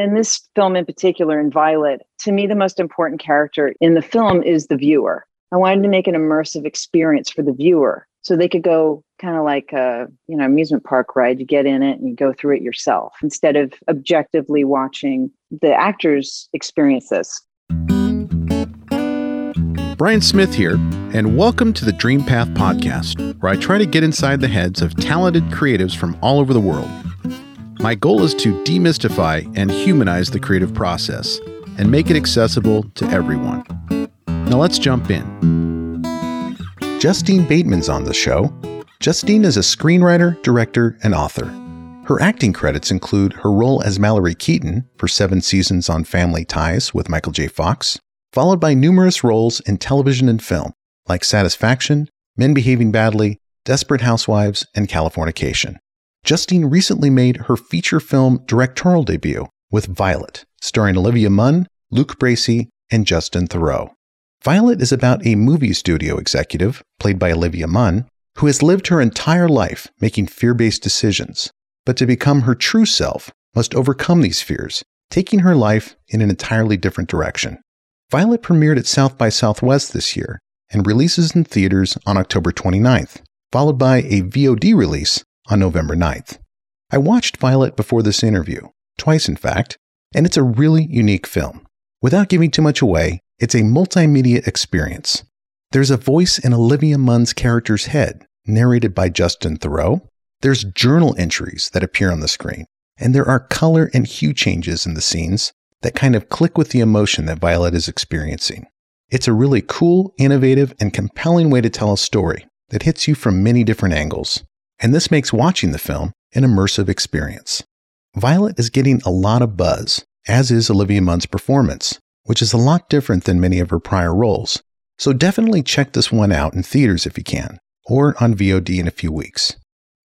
in this film in particular, in Violet, to me, the most important character in the film is the viewer. I wanted to make an immersive experience for the viewer so they could go kind of like a you know amusement park ride you get in it and you go through it yourself instead of objectively watching the actors experience this Brian Smith here, and welcome to the Dream Path podcast, where I try to get inside the heads of talented creatives from all over the world. My goal is to demystify and humanize the creative process and make it accessible to everyone. Now let's jump in. Justine Bateman's on the show. Justine is a screenwriter, director, and author. Her acting credits include her role as Mallory Keaton for seven seasons on Family Ties with Michael J. Fox, followed by numerous roles in television and film, like Satisfaction, Men Behaving Badly, Desperate Housewives, and Californication. Justine recently made her feature film directorial debut with Violet, starring Olivia Munn, Luke Bracey, and Justin Theroux. Violet is about a movie studio executive, played by Olivia Munn, who has lived her entire life making fear based decisions, but to become her true self, must overcome these fears, taking her life in an entirely different direction. Violet premiered at South by Southwest this year and releases in theaters on October 29th, followed by a VOD release on November 9th. I watched Violet before this interview, twice in fact, and it's a really unique film. Without giving too much away, it's a multimedia experience. There's a voice in Olivia Munn's character's head, narrated by Justin Theroux. There's journal entries that appear on the screen, and there are color and hue changes in the scenes that kind of click with the emotion that Violet is experiencing. It's a really cool, innovative, and compelling way to tell a story that hits you from many different angles. And this makes watching the film an immersive experience. Violet is getting a lot of buzz, as is Olivia Munn's performance, which is a lot different than many of her prior roles. So definitely check this one out in theaters if you can, or on VOD in a few weeks.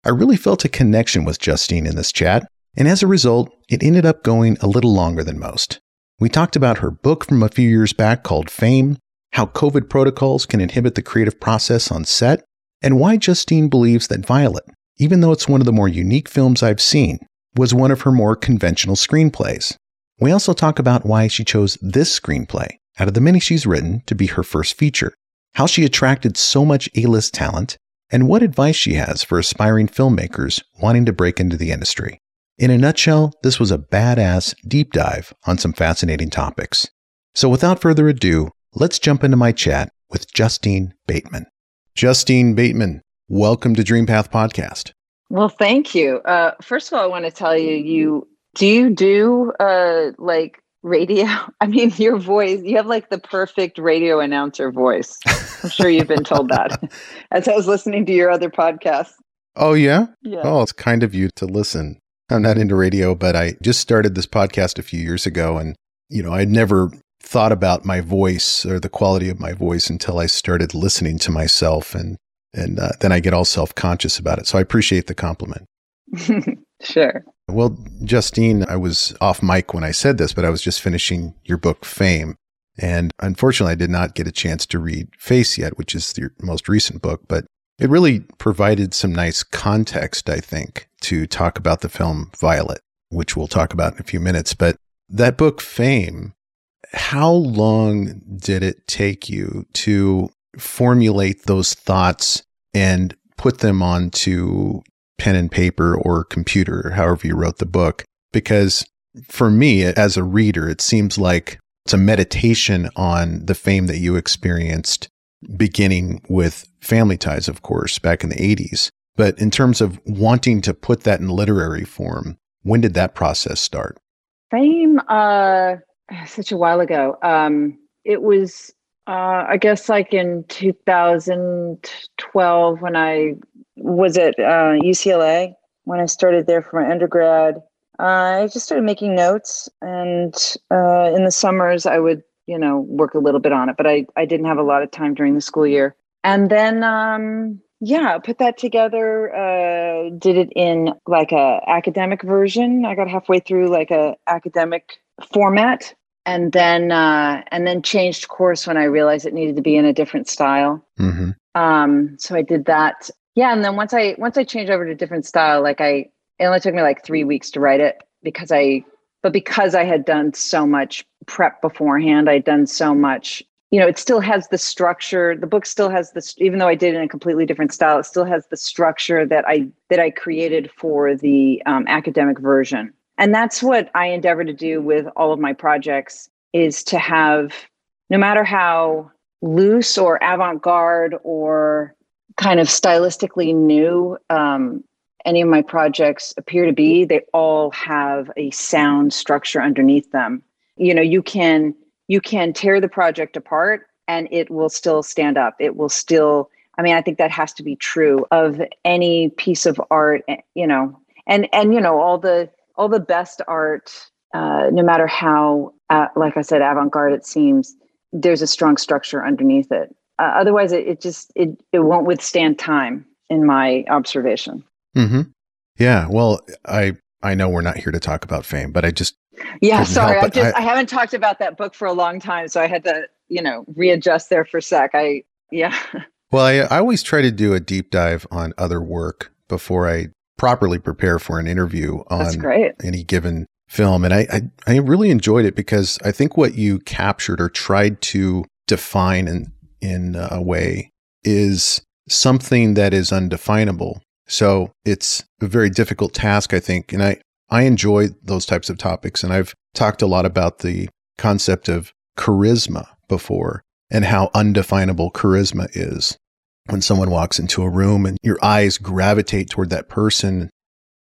I really felt a connection with Justine in this chat, and as a result, it ended up going a little longer than most. We talked about her book from a few years back called Fame, how COVID protocols can inhibit the creative process on set, and why Justine believes that Violet, even though it's one of the more unique films I've seen, was one of her more conventional screenplays. We also talk about why she chose this screenplay out of the many she's written to be her first feature, how she attracted so much A list talent, and what advice she has for aspiring filmmakers wanting to break into the industry. In a nutshell, this was a badass deep dive on some fascinating topics. So without further ado, let's jump into my chat with Justine Bateman. Justine Bateman, welcome to Dream Path Podcast. Well, thank you. Uh, first of all, I want to tell you, you do you do uh, like radio? I mean, your voice, you have like the perfect radio announcer voice. I'm sure you've been told that as I was listening to your other podcasts. Oh, yeah? Yeah. Oh, it's kind of you to listen. I'm not into radio, but I just started this podcast a few years ago. And, you know, I'd never thought about my voice or the quality of my voice until I started listening to myself. And, and uh, then I get all self conscious about it. So I appreciate the compliment. sure. Well, Justine, I was off mic when I said this, but I was just finishing your book, Fame. And unfortunately, I did not get a chance to read Face yet, which is your most recent book. But it really provided some nice context, I think, to talk about the film Violet, which we'll talk about in a few minutes. But that book, Fame, how long did it take you to formulate those thoughts and put them onto pen and paper or computer, however you wrote the book? Because for me, as a reader, it seems like it's a meditation on the fame that you experienced beginning with family ties, of course, back in the 80s. But in terms of wanting to put that in literary form, when did that process start? Fame, uh, such a while ago. Um, it was, uh, I guess, like in 2012 when I was at uh, UCLA, when I started there for my undergrad. I just started making notes, and uh, in the summers, I would, you know, work a little bit on it. But I, I didn't have a lot of time during the school year and then um, yeah put that together uh, did it in like a academic version i got halfway through like a academic format and then uh, and then changed course when i realized it needed to be in a different style mm-hmm. um, so i did that yeah and then once i once i changed over to a different style like i it only took me like three weeks to write it because i but because I had done so much prep beforehand, I'd done so much you know, it still has the structure. The book still has this, even though I did it in a completely different style, it still has the structure that I that I created for the um, academic version. And that's what I endeavor to do with all of my projects is to have, no matter how loose or avant-garde or kind of stylistically new um, any of my projects appear to be, they all have a sound structure underneath them. You know, you can you can tear the project apart and it will still stand up. It will still, I mean, I think that has to be true of any piece of art, eh, you know, and, and, you know, all the, all the best art, uh, no matter how, uh, like I said, avant-garde it seems, there's a strong structure underneath it. Uh, otherwise, it, it just it it won't withstand time, in my observation. Mm-hmm. Yeah. Well, I I know we're not here to talk about fame, but I just yeah, sorry. I just I, I, haven't talked about that book for a long time, so I had to, you know, readjust there for a sec. I yeah. Well, I, I always try to do a deep dive on other work before I properly prepare for an interview on any given film. And I, I, I really enjoyed it because I think what you captured or tried to define in in a way is something that is undefinable. So it's a very difficult task, I think. And I, I enjoy those types of topics. And I've talked a lot about the concept of charisma before and how undefinable charisma is. When someone walks into a room and your eyes gravitate toward that person,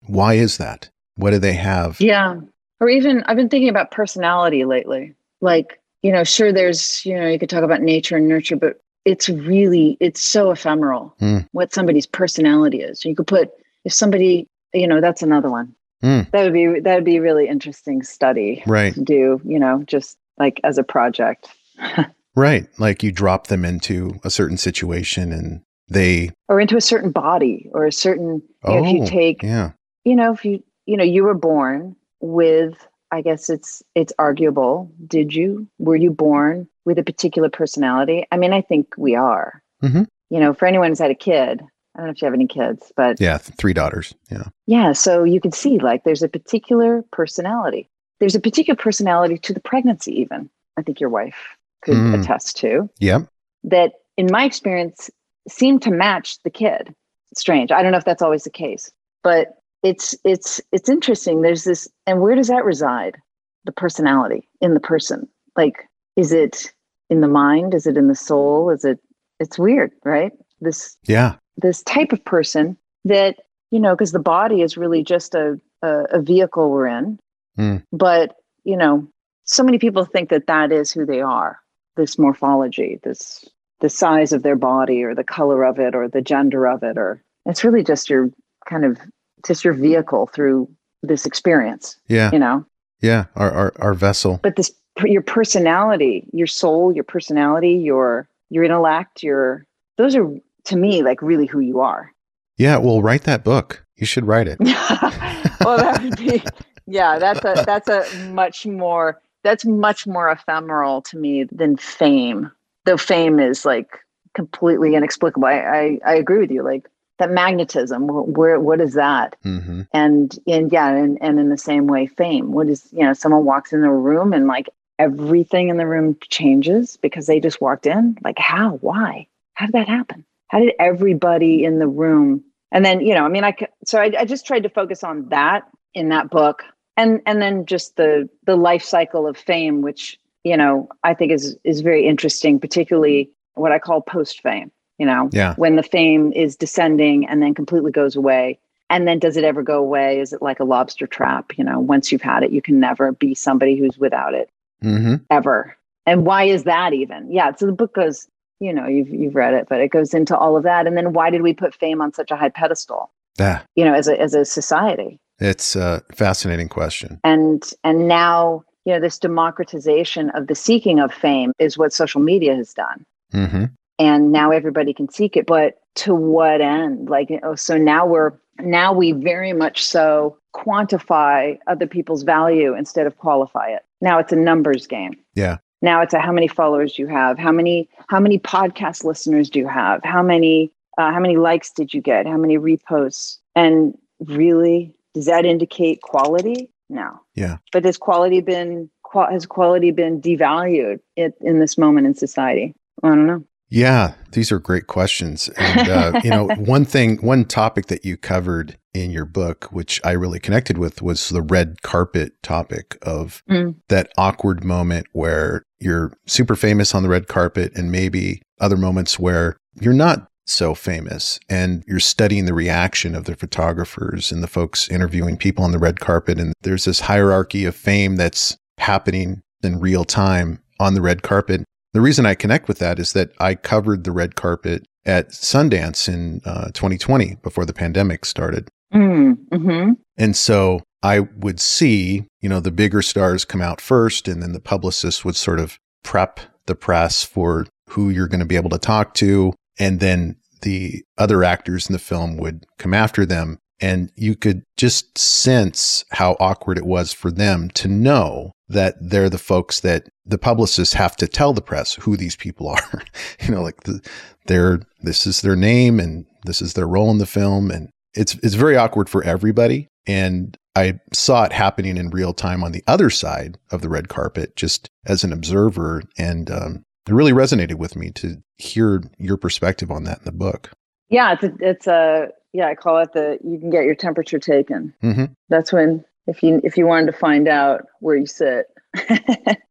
why is that? What do they have? Yeah. Or even, I've been thinking about personality lately. Like, you know, sure, there's, you know, you could talk about nature and nurture, but it's really, it's so ephemeral mm. what somebody's personality is. You could put, if somebody, you know, that's another one. Mm. That would be that would be a really interesting study right. to do, you know, just like as a project. right. Like you drop them into a certain situation and they or into a certain body or a certain oh, know, if you oh, take yeah. you know, if you you know, you were born with I guess it's it's arguable. Did you? Were you born with a particular personality? I mean, I think we are. Mm-hmm. You know, for anyone who's had a kid, I don't know if you have any kids, but yeah, three daughters. Yeah. Yeah. So you can see like there's a particular personality. There's a particular personality to the pregnancy, even. I think your wife could mm. attest to. Yeah. That in my experience seemed to match the kid. strange. I don't know if that's always the case, but it's it's it's interesting. There's this and where does that reside? The personality in the person. Like, is it in the mind? Is it in the soul? Is it it's weird, right? This yeah this type of person that you know because the body is really just a, a, a vehicle we're in mm. but you know so many people think that that is who they are this morphology this the size of their body or the color of it or the gender of it or it's really just your kind of just your vehicle through this experience yeah you know yeah our our, our vessel but this your personality your soul your personality your your intellect your those are to me like really who you are. Yeah, well, write that book. You should write it. well, that would be yeah. That's a that's a much more that's much more ephemeral to me than fame. Though fame is like completely inexplicable. I I, I agree with you. Like that magnetism. Where what is that? Mm-hmm. And and yeah, and and in the same way, fame. What is you know? Someone walks in the room and like everything in the room changes because they just walked in. Like how? Why? How did that happen? how did everybody in the room and then you know i mean i so I, I just tried to focus on that in that book and and then just the the life cycle of fame which you know i think is is very interesting particularly what i call post fame you know? Yeah. when the fame is descending and then completely goes away. And then does it ever go away? Is it like a lobster trap? You know once you've had it you can never be somebody who's without it. Mm-hmm. ever. And why is that even? Yeah so the book goes you know you've you've read it but it goes into all of that. And then why did we put fame on such a high pedestal? Yeah. You know as a as a society it's a fascinating question. And and now you know this democratization of the seeking of fame is what social media has done. Mm-hmm. and now everybody can seek it but to what end? Like oh, so now we're now we very much so quantify other people's value instead of qualify it. Now it's a numbers game. Yeah. Now it's a how many followers do you have? How many how many podcast listeners do you have? How many uh, how many likes did you get? How many reposts? And really does that indicate quality no. Yeah. But has quality been qual- has quality been devalued it, in this moment in society? I don't know. Yeah, these are great questions. And, uh, you know, one thing, one topic that you covered in your book, which I really connected with, was the red carpet topic of Mm. that awkward moment where you're super famous on the red carpet and maybe other moments where you're not so famous and you're studying the reaction of the photographers and the folks interviewing people on the red carpet. And there's this hierarchy of fame that's happening in real time on the red carpet. The reason I connect with that is that I covered the red carpet at Sundance in uh, 2020 before the pandemic started. Mm, hmm And so I would see, you know, the bigger stars come out first, and then the publicist would sort of prep the press for who you're going to be able to talk to. And then the other actors in the film would come after them. And you could just sense how awkward it was for them to know that they're the folks that the publicists have to tell the press who these people are. you know, like the, they're, this is their name and this is their role in the film. And it's, it's very awkward for everybody. And I saw it happening in real time on the other side of the red carpet, just as an observer. And um, it really resonated with me to hear your perspective on that in the book. Yeah, it's a, it's a yeah. I call it the you can get your temperature taken. hmm That's when if you if you wanted to find out where you sit.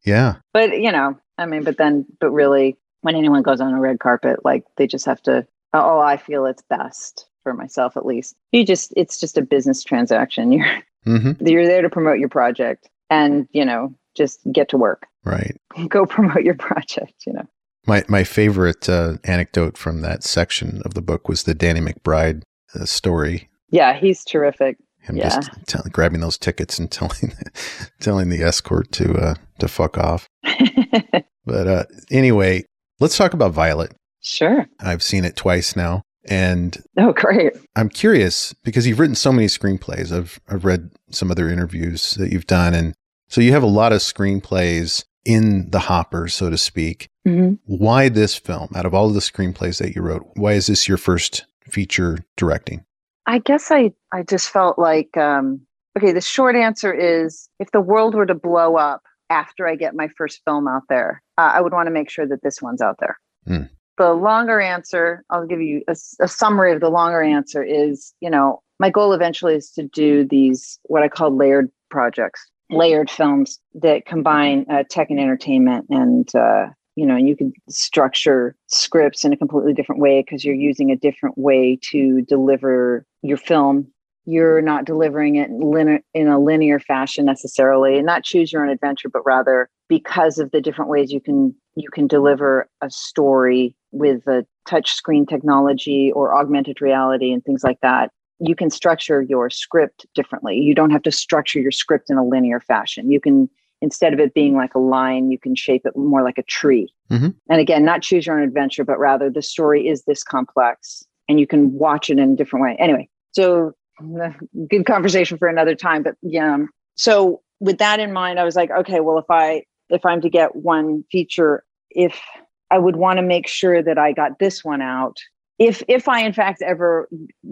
Yeah. but you know, I mean, but then, but really, when anyone goes on a red carpet, like they just have to. Oh, I feel it's best for myself at least. You just it's just a business transaction. You're hmm you're there to promote your project, and you know, just get to work. Right. Go promote your project. You know. My my favorite uh, anecdote from that section of the book was the Danny McBride uh, story. Yeah, he's terrific. Him Yeah. just tell, grabbing those tickets and telling telling the escort to uh, to fuck off. But uh, anyway, let's talk about Violet. sure. I've seen it twice now, and Oh, great. I'm curious because you've written so many screenplays. I've I've read some other interviews that you've done, and so you have a lot of screenplays in the hopper, so to speak. hmm Why this film? Out of all of the screenplays that you wrote, why is this your first feature directing? I guess I I just felt like um, okay. The short answer is if the world were to blow up after I get my first film out there, uh, I would want to make sure that this one's out there. Hmm. The longer answer, I'll give you a summary of the longer answer is, you know, my goal eventually is to do these what I call layered projects, layered films that combine uh, tech and entertainment and uh, you know you can structure scripts in a completely different way because you're using a different way to deliver your film. You're not delivering it in, in a linear fashion necessarily and not choose your own adventure but rather because of the different ways you can you can deliver a story with a touch screen technology or augmented reality and things like that you can structure your script differently. You don't have to structure your script in a linear fashion. You can instead of it being like a line you can shape it more like a tree. Mhm. and again not choose your own adventure but rather the story is this complex and you can watch it in a different way. Anyway so good conversation for another time but yeah. So with that in mind i was like okay well if i if i'm to get one feature if i would want to make sure that i got this one out if if i in fact ever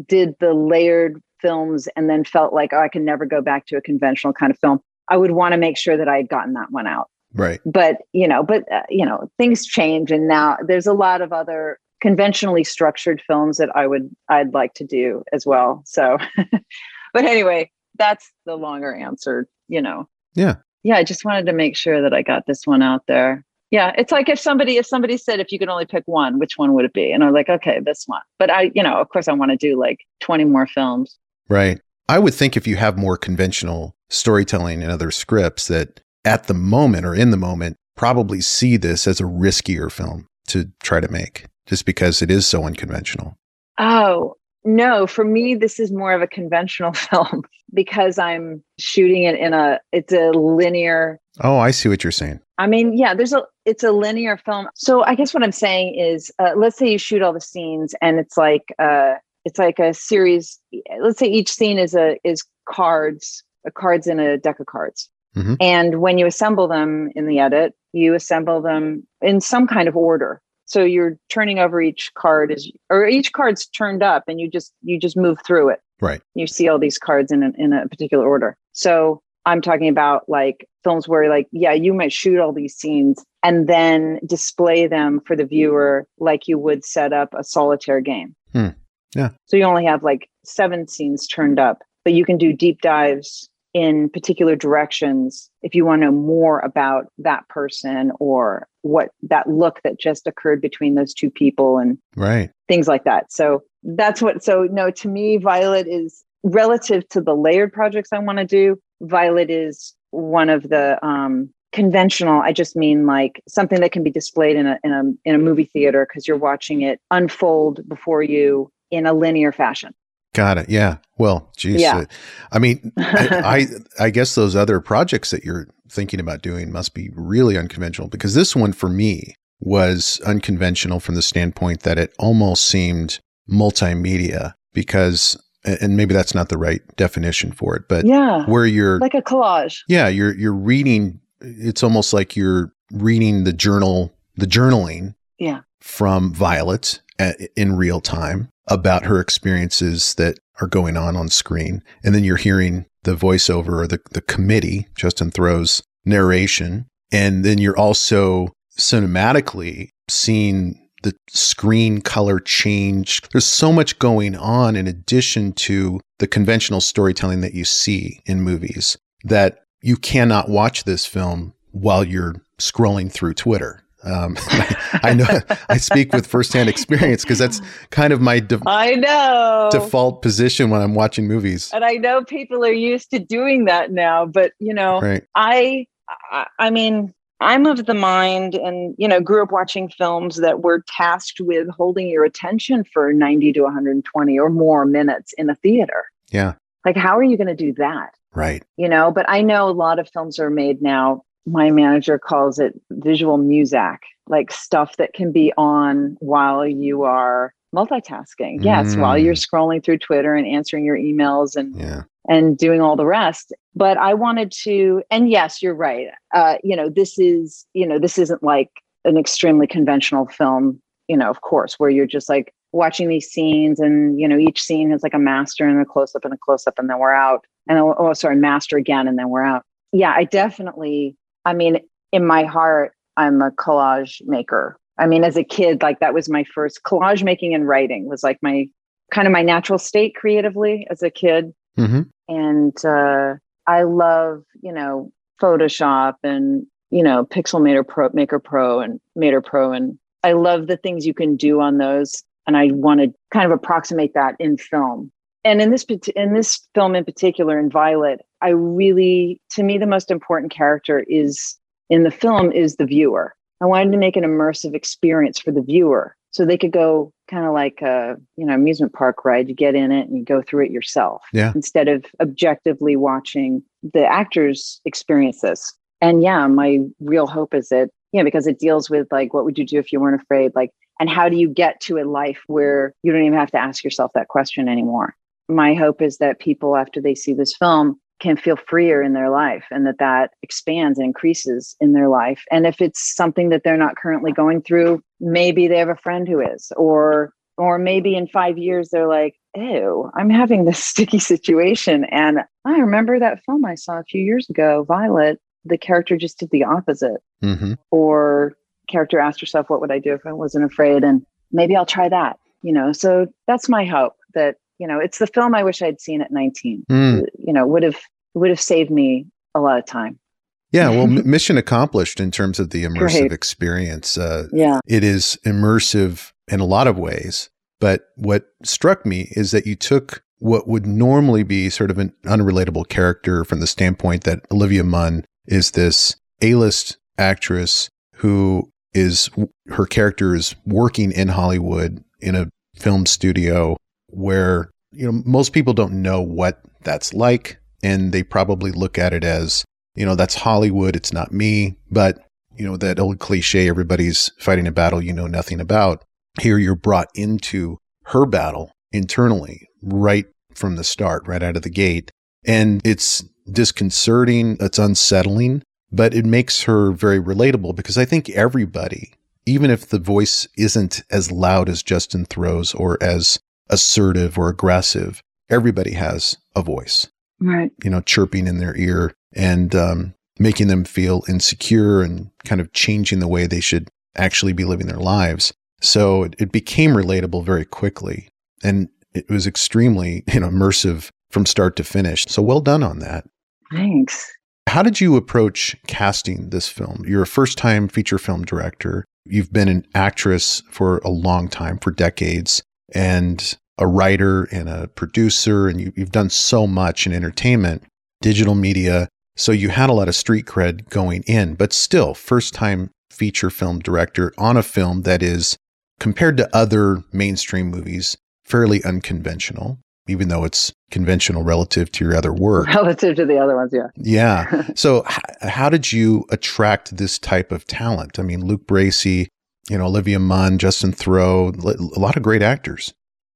did the layered films and then felt like oh, i can never go back to a conventional kind of film i would want to make sure that i had gotten that one out Right. but you know but uh, you know things change and now there's a lot of other conventionally structured films that i would i'd like to do as well so but anyway that's the longer answer you know Yeah. yeah i just wanted to make sure that i got this one out there yeah it's like if somebody if somebody said if you could only pick one which one would it be and i'm like okay this one but i you know of course i want to do like 20 more films Right. I would think if you have more conventional storytelling in other scripts that at the moment or in the moment probably see this as a riskier film to try to make just because it is so unconventional. Oh, no, for me this is more of a conventional film because I'm shooting it in a it's a linear Oh, I see what you're saying. I mean, yeah, there's a it's a linear film. So I guess what I'm saying is uh, let's say you shoot all the scenes and it's like uh it's like a series let's say each scene is a is cards, a cards in a deck of cards. Mhm. And when you assemble them in the edit, you assemble them in some kind of order. So you're turning over each card as or each card's turned up and you just you just move through it Right. you see all these cards in a, in a particular order. So I'm talking about like films where like, yeah, you might shoot all these scenes and then display them for the viewer like you would set up a solitaire game. Hmm. Yeah. So you only have like seven scenes turned up, but you can do deep dives in particular directions if you want to know more about that person or what that look that just occurred between those two people and right. things like that. So that's what so no to me violet is relative to the layered projects i want to do violet is one of the um conventional i just mean like something that can be displayed in a in a in a movie theater because you're watching it unfold before you in a linear fashion Got it. Yeah. Well, geez. Yeah. uh, I mean, I, I I guess those other projects that you're thinking about doing must be really unconventional because this one for me was unconventional from the standpoint that it almost seemed multimedia because and maybe that's not the right definition for it, but yeah where you're like a collage yeah, you're you're reading it's almost like you're reading the journal the journaling yeah from Violet a- in real time about her experiences that are going on on screen. And then you're hearing the voiceover or the, the committee, Justin Theroux's narration. And then you're also cinematically seeing the screen color change. There's so much going on in addition to the conventional storytelling that you see in movies that you cannot watch this film while you're scrolling through Twitter. Um, I know I speak with firsthand experience because that's kind of my de- I know. default position when I'm watching movies. and I know people are used to doing that now, but you know, Right. I, I I mean, I'm of the mind and you know, grew up watching films that were tasked with holding your attention for 90 to 120 or more minutes in a theater. Yeah. Like how are you going to do that? Right. You know, but I know a lot of films are made now. My manager calls it visual muzak, like stuff that can be on while you are multitasking. Yes, while Mm. you're scrolling through Twitter and answering your emails and Yeah. and doing all the rest. But I wanted to, and yes, you're right. Uh, you know, this is, you know, this isn't like an extremely conventional film, you know, of course, where you're just like watching these scenes and, you know, each scene has like a master and a close up and a close up and then we're out. And oh, oh, sorry, master again and then we're out. Yeah, I definitely, I mean, in my heart, I'm a collage maker. I mean, as a kid, like that was my first collage making and writing was like my kind of my natural state creatively as a kid hmm and uh, I love you know Photoshop and you know Pixelmator Pro, Maker Pro, and Mater Pro, and I love the things you can do on those. And I want to kind of approximate that in film. And in this in this film in particular, in Violet, I really, to me, the most important character is in the film is the viewer. I wanted to make an immersive experience for the viewer, so they could go kind of like a you know amusement park ride. You get in it and you go through it yourself Yeah. instead of objectively watching the actors experience this. And yeah, my real hope is that, yeah, because it deals with like, what would you do if you weren't afraid? Like, and how do you get to a life where you don't even have to ask yourself that question anymore? My hope is that people, after they see this film, can feel freer in their life and that that expands and increases in their life. And if it's something that they're not currently going through, maybe they have a friend who is, or or maybe in five years they're like, ew, I'm having this sticky situation. And I remember that film I saw a few years ago, Violet. The character just did the opposite. hmm Or character asked herself, what would I do if I wasn't afraid? And maybe I'll try that. You know, so that's my hope that, you know, it's the film I wish I'd seen at 19. Mm. You know, would have would have saved me a lot of time. Yeah. Well, mission accomplished in terms of the immersive Great. experience. Uh, Yeah. it is immersive in a lot of ways. But what struck me is that you took what would normally be sort of an unrelatable character from the standpoint that Olivia Munn is this A list actress who is her character is working in Hollywood in a film studio where you know most people don't know what that's like and they probably look at it as you know that's Hollywood it's not me. But you know that old cliche everybody's fighting a battle you know nothing about here you're brought into her battle internally right from the start right out of the gate. And it's disconcerting it's unsettling but it makes her very relatable because i think everybody even if the voice isn't as loud as Justin Theroux's or as assertive or aggressive everybody has a voice Right. you know chirping in their ear and um, making them feel insecure and kind of changing the way they should actually be living their lives. So it, it became relatable very quickly. And it was extremely you know, immersive from start to finish. So well done on that. Thanks. How did you approach casting this film? You're a first time feature film director. You've been an actress for a long time, for decades, and a writer and a producer, and you, have done so much in entertainment, digital media. So you had a lot of street cred going in, but still, first time feature film director on a film that is, compared to other mainstream movies, fairly unconventional, even though it's conventional relative to your other work. Relative to the other ones, yeah. Yeah. so, h- how did you attract this type of talent? I mean, Luke Bracey, you know, Olivia Munn, Justin Theroux, a lot of great actors.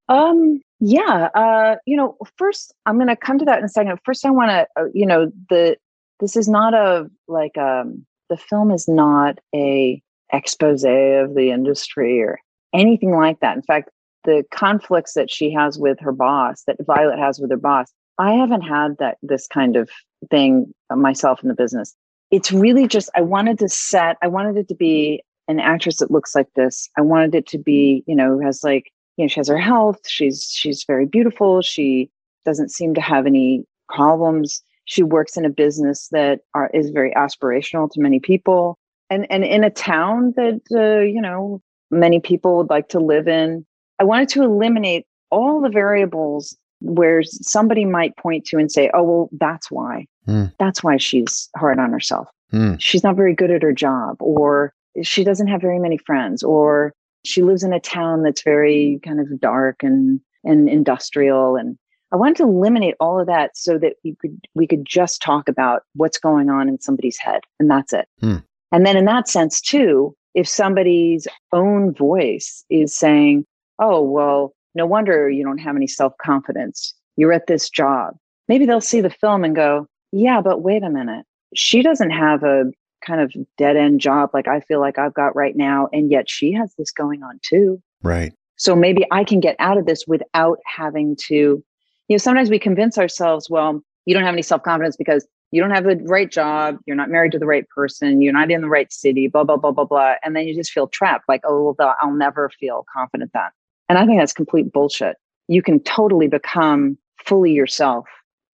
Um, yeah. Uh, you know, first, I'm going to come to that in a second. First, I want to, uh, you know, the this is not a like um the film is not a expose of the industry or anything like that. In fact, the conflicts that she has with her boss, that Violet has with her boss, I haven't had that this kind of thing myself in the business. It's really just I wanted to set, I wanted it to be an actress that looks like this. I wanted it to be, you know, has like, you know, she has her health, she's she's very beautiful, she doesn't seem to have any problems. She works in a business that are, is very aspirational to many people and and in a town that uh, you know many people would like to live in I wanted to eliminate all the variables where somebody might point to and say, oh, well, that's why. Mm. That's why she's hard on herself. Mm. She's not very good at her job, or she doesn't have very many friends, or she lives in a town that's very kind of dark and, and industrial. And I wanted to eliminate all of that so that we could we could just talk about what's going on in somebody's head. And that's it. Mm. And then in that sense, too, if somebody's own voice is saying, oh, well, no wonder you don't have any self confidence. You're at this job. Maybe they'll see the film and go, yeah, but wait a minute. She doesn't have a kind of dead end job like I feel like I've got right now. And yet she has this going on too. Right. So maybe I can get out of this without having to, you know, sometimes we convince ourselves, well, you don't have any self confidence because you don't have the right job, you're not married to the right person, you're not in the right city, blah, blah, blah, blah, blah. And then you just feel trapped like, oh, I'll never feel confident then. And I think that's complete bullshit. You can totally become fully yourself.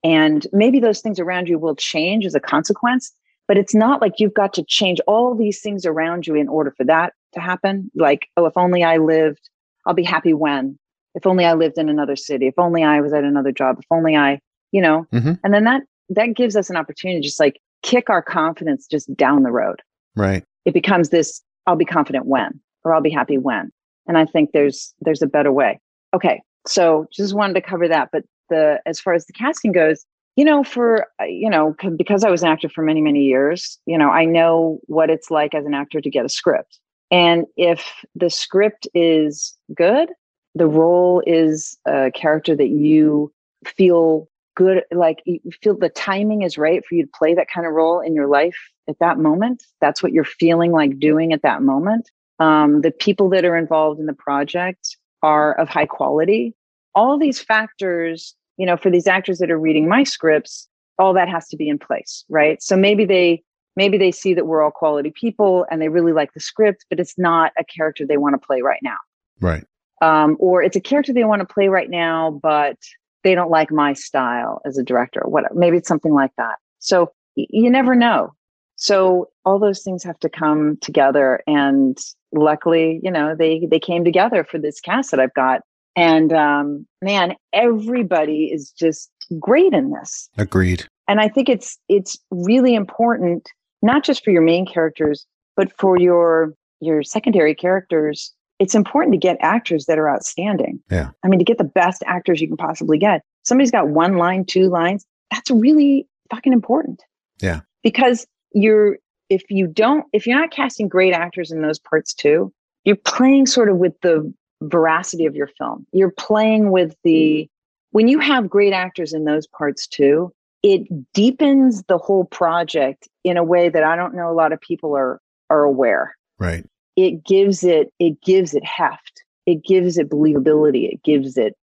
And maybe those things around you will change as a consequence, but it's not like you've got to change all these things around you in order for that to happen. Like, oh, if only I lived, I'll be happy when. If only I lived in another city. If only I was at another job. If only I, you know, mm-hmm. and then that that gives us an opportunity to just like kick our confidence just down the road. Right. It becomes this, I'll be confident when, or I'll be happy when and i think there's there's a better way okay so just wanted to cover that but the as far as the casting goes you know for uh, you know because i was an actor for many many years you know i know what it's like as an actor to get a script. And if the script is good the role is a character that you feel good like you feel the timing is right for you to play that kind of role in your life at that moment. That's what you're feeling like doing at that moment. Um, the people that are involved in the project are of high quality. All these factors, you know, for these actors that are reading my scripts, all that has to be in place, right? So maybe they maybe they see that we're all quality people and they really like the script, but it's not a character they want to play right now. Right. Um, or it's a character they want to play right now, but they don't like my style as a director. Whatever. Maybe it's something like that. So y- you never know. So all those things have to come together. And luckily, you know, they they came together for this cast that I've got. And um, man, everybody is just great in this. Agreed. And I think it's it's really important, not just for your main characters, but for your your secondary characters. It's important to get actors that are outstanding. Yeah. I mean, to get the best actors you can possibly get. Somebody's got one line, two lines. That's really fucking important. Yeah. Because you're if you don't if you're not casting great actors in those parts too you're playing sort of with the veracity of your film. You're playing with the when you have great actors in those parts too it deepens the whole project in a way that i don't know a lot of people are are aware. Right. It gives it it gives it heft. It gives it believability. It gives it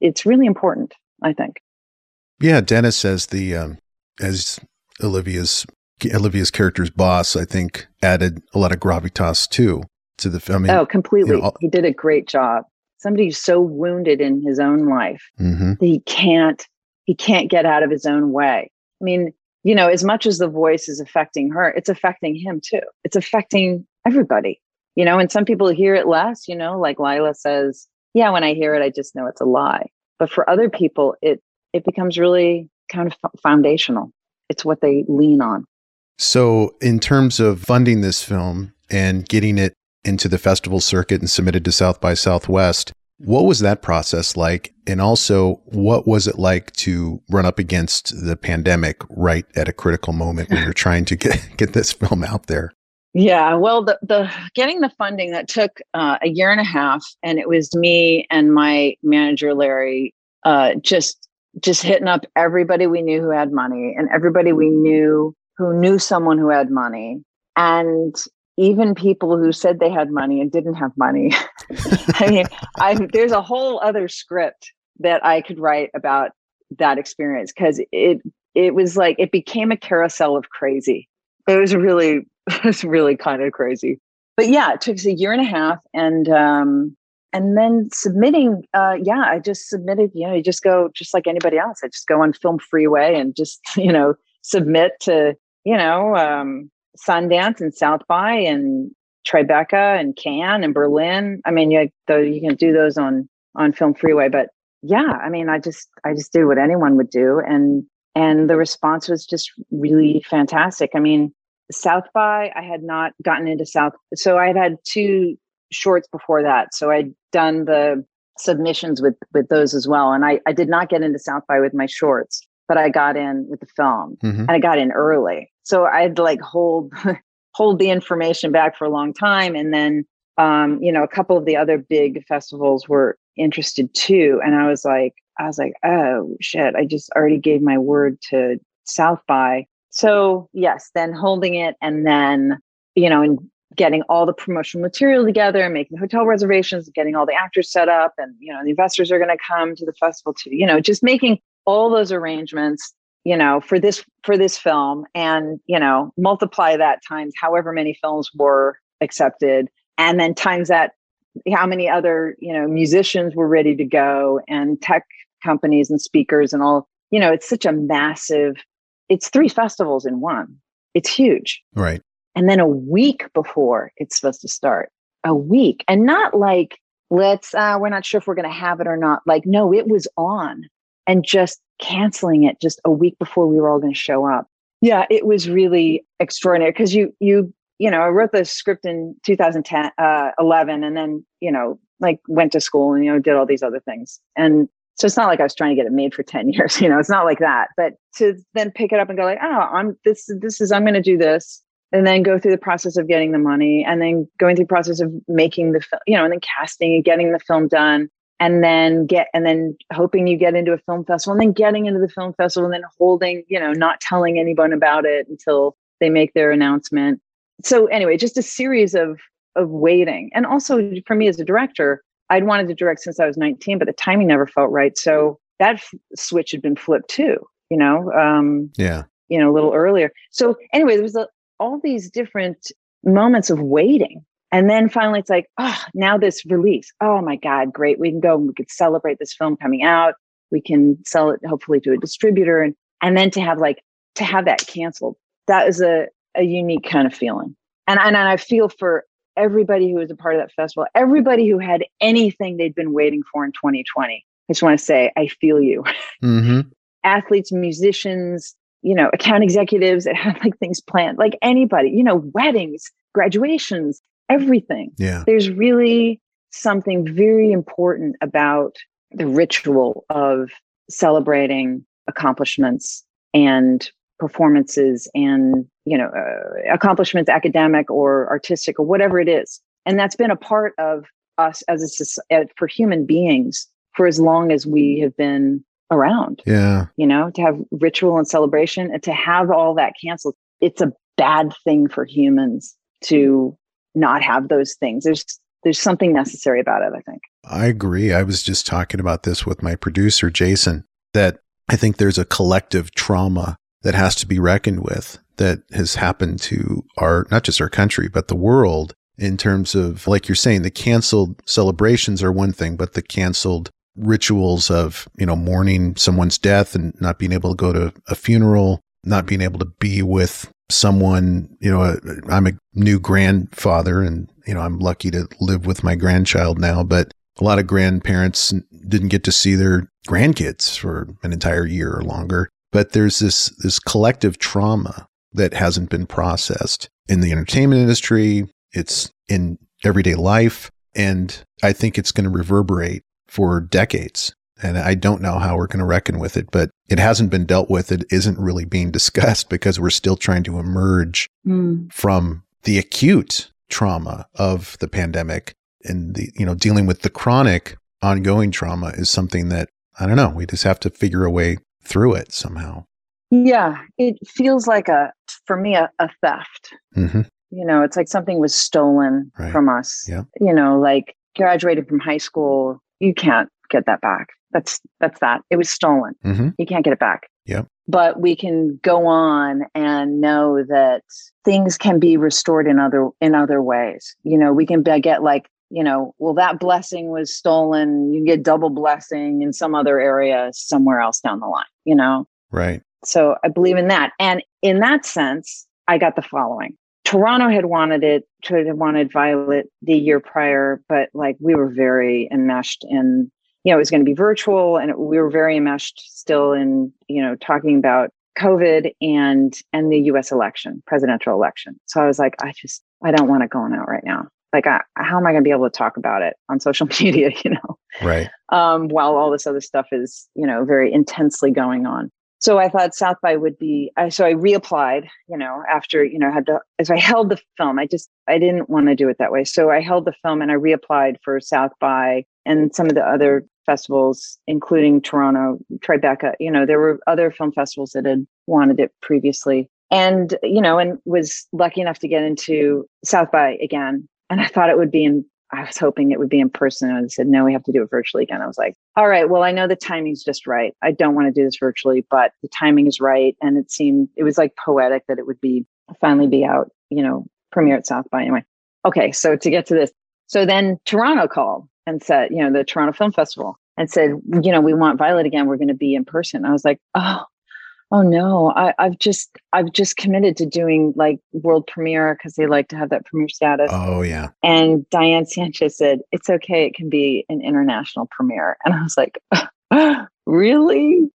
it's really important i think. Yeah dennis says the um as Olivia's Olivia's character's boss, I think, added a lot of gravitas too to the film. oh, completely. You know, he did a great job. Somebody who's so wounded in his own life mm-hmm. that he can't he can't get out of his own way. I mean, you know, as much as the voice is affecting her, it's affecting him too. It's affecting everybody. You know, and some people hear it less, you know, like Lila says, yeah, when I hear it, I just know it's a lie. But for other people, it it becomes really kind of foundational. It's what they lean on. So, in terms of funding this film and getting it into the festival circuit and submitted to South by Southwest, what was that process like? And also, what was it like to run up against the pandemic right at a critical moment when you're trying to get, get this film out there? Yeah, well, the, the getting the funding that took uh, a year and a half, and it was me and my manager Larry uh, just just hitting up everybody we knew who had money and everybody we knew who knew someone who had money, and even people who said they had money and didn't have money. I mean, I there's a whole other script that I could write about that experience because it it was like it became a carousel of crazy. It was really it was really kind of crazy. But yeah, it took us a year and a half and um and then submitting uh yeah, I just submitted, you know, you just go just like anybody else. I just go on Film Freeway and just, you know, submit to, you know, um Sundance and South by and Tribeca and Cannes and Berlin. I mean, you though you can do those on on Film Freeway, but yeah, I mean, I just I just did what anyone would do, and and the response was just really fantastic. I mean, South by I had not gotten into South, so I had had two shorts before that, so I'd done the submissions with with those as well, and I I did not get into South by with my shorts, but I got in with the film, mm-hmm. and I got in early, so I had to like hold hold the information back for a long time, and then um, you know a couple of the other big festivals were interested too, and I was like I was like oh shit I just already gave my word to South by so yes, then holding it and then, you know, and getting all the promotional material together, making hotel reservations, getting all the actors set up, and you know, the investors are going to come to the festival too. You know, just making all those arrangements, you know, for this for this film, and you know, multiply that times however many films were accepted, and then times that how many other you know musicians were ready to go, and tech companies and speakers and all. You know, it's such a massive it's three festivals in one. It's huge. Right. And then a week before it's supposed to start, a week, and not like, let's, uh, we're not sure if we're going to have it or not. Like, no, it was on and just canceling it just a week before we were all going to show up. Yeah, it was really extraordinary because you, you, you know, I wrote the script in 2010, uh, 11, and then, you know, like went to school and, you know, did all these other things. And so it's not like I was trying to get it made for 10 years, you know, it's not like that. But to then pick it up and go like, oh, I'm this, this is, I'm going to do this. And then go through the process of getting the money and then going through the process of making the film, you know, and then casting and getting the film done. And then get, and then hoping you get into a film festival and then getting into the film festival and then holding, you know, not telling anyone about it until they make their announcement. So anyway, just a series of, of waiting. And also for me as a director, I'd wanted to direct since I was 19, but the timing never felt right. So that f- switch had been flipped too, you know? Um, yeah. You know, a little earlier. So anyway, there was a, all these different moments of waiting. And then finally it's like, oh, now this release. Oh my God, great. We can go and we could celebrate this film coming out. We can sell it hopefully to a distributor. And, and then to have like, to have that canceled, that is a, a unique kind of feeling. And, and I feel for everybody who was a part of that festival, everybody who had anything they'd been waiting for in 2020. I just want to say, I feel you. Mm-hmm. Athletes, musicians, you know, account executives that had like things planned, like anybody, you know, weddings, graduations, everything. Yeah. There's really something very important about the ritual of celebrating accomplishments and performances and you know uh, accomplishments academic or artistic or whatever it is and that's been a part of us as a uh, for human beings for as long as we have been around yeah you know to have ritual and celebration and to have all that canceled it's a bad thing for humans to not have those things. There's there's something necessary about it i think. I agree. I was just talking about this with my producer jason that i think there's a collective trauma that has to be reckoned with that has happened to our, not just our country, but the world in terms of, like you're saying, the canceled celebrations are one thing, but the canceled rituals of, you know, mourning someone's death and not being able to go to a funeral, not being able to be with someone, you know, uh, I'm a new grandfather and, you know, I'm lucky to live with my grandchild now, but a lot of grandparents didn't get to see their grandkids for an entire year or longer. But there's this, this collective trauma that hasn't been processed in the entertainment industry. It's in everyday life. And I think it's going to reverberate for decades. And I don't know how we're going to reckon with it, but it hasn't been dealt with. It isn't really being discussed because we're still trying to emerge mm. from the acute trauma of the pandemic and the, you know, dealing with the chronic ongoing trauma is something that I don't know. We just have to figure a way through it somehow. Yeah, it feels like a, for me, a, a theft. Mm-hmm. You know, it's like something was stolen right. from us. Yeah. You know, like graduated from high school, you can't get that back. That's that's that. It was stolen. Mm-hmm. You can't get it back. Yep. But we can go on and know that things can be restored in other in other ways. You know, we can get like you know, well, that blessing was stolen. You get double blessing in some other area somewhere else down the line, you know? Right. So I believe in that. And in that sense, I got the following. Toronto had wanted it, had wanted Violet the year prior, but like we were very enmeshed in, you know, it was going to be virtual and it, we were very enmeshed still in, you know, talking about COVID and and the US election, presidential election. So I was like, I just I don't want it going out right now. Like I, how am i going to be able to talk about it on social media you know? Right. Um, while all this other stuff is you know very intensely going on. So i thought south by would be I, so i reapplied you know after you know had to as i held the film. I just i didn't want to do it that way. So i held the film and i reapplied for south by and some of the other festivals including toronto tribeca you know there were other film festivals that had wanted it previously and you know and was lucky enough to get into south by again and I thought it would be in, I was hoping it would be in person. And I said, no, we have to do it virtually again. I was like, all right, well, I know the timing's just right. I don't want to do this virtually, but the timing is right. And it seemed, it was like poetic that it would be finally be out, you know, premiere at South by anyway. Okay. So to get to this, so then Toronto called and said, you know, the Toronto Film Festival and said, you know, we want Violet again. We're going to be in person. I was like, oh, Oh no, I, have just I've just committed to doing like world premiere because they like to have that premiere status. Oh yeah. And Diana Sanchez said it's okay, it can be an international premiere, and I was like, really,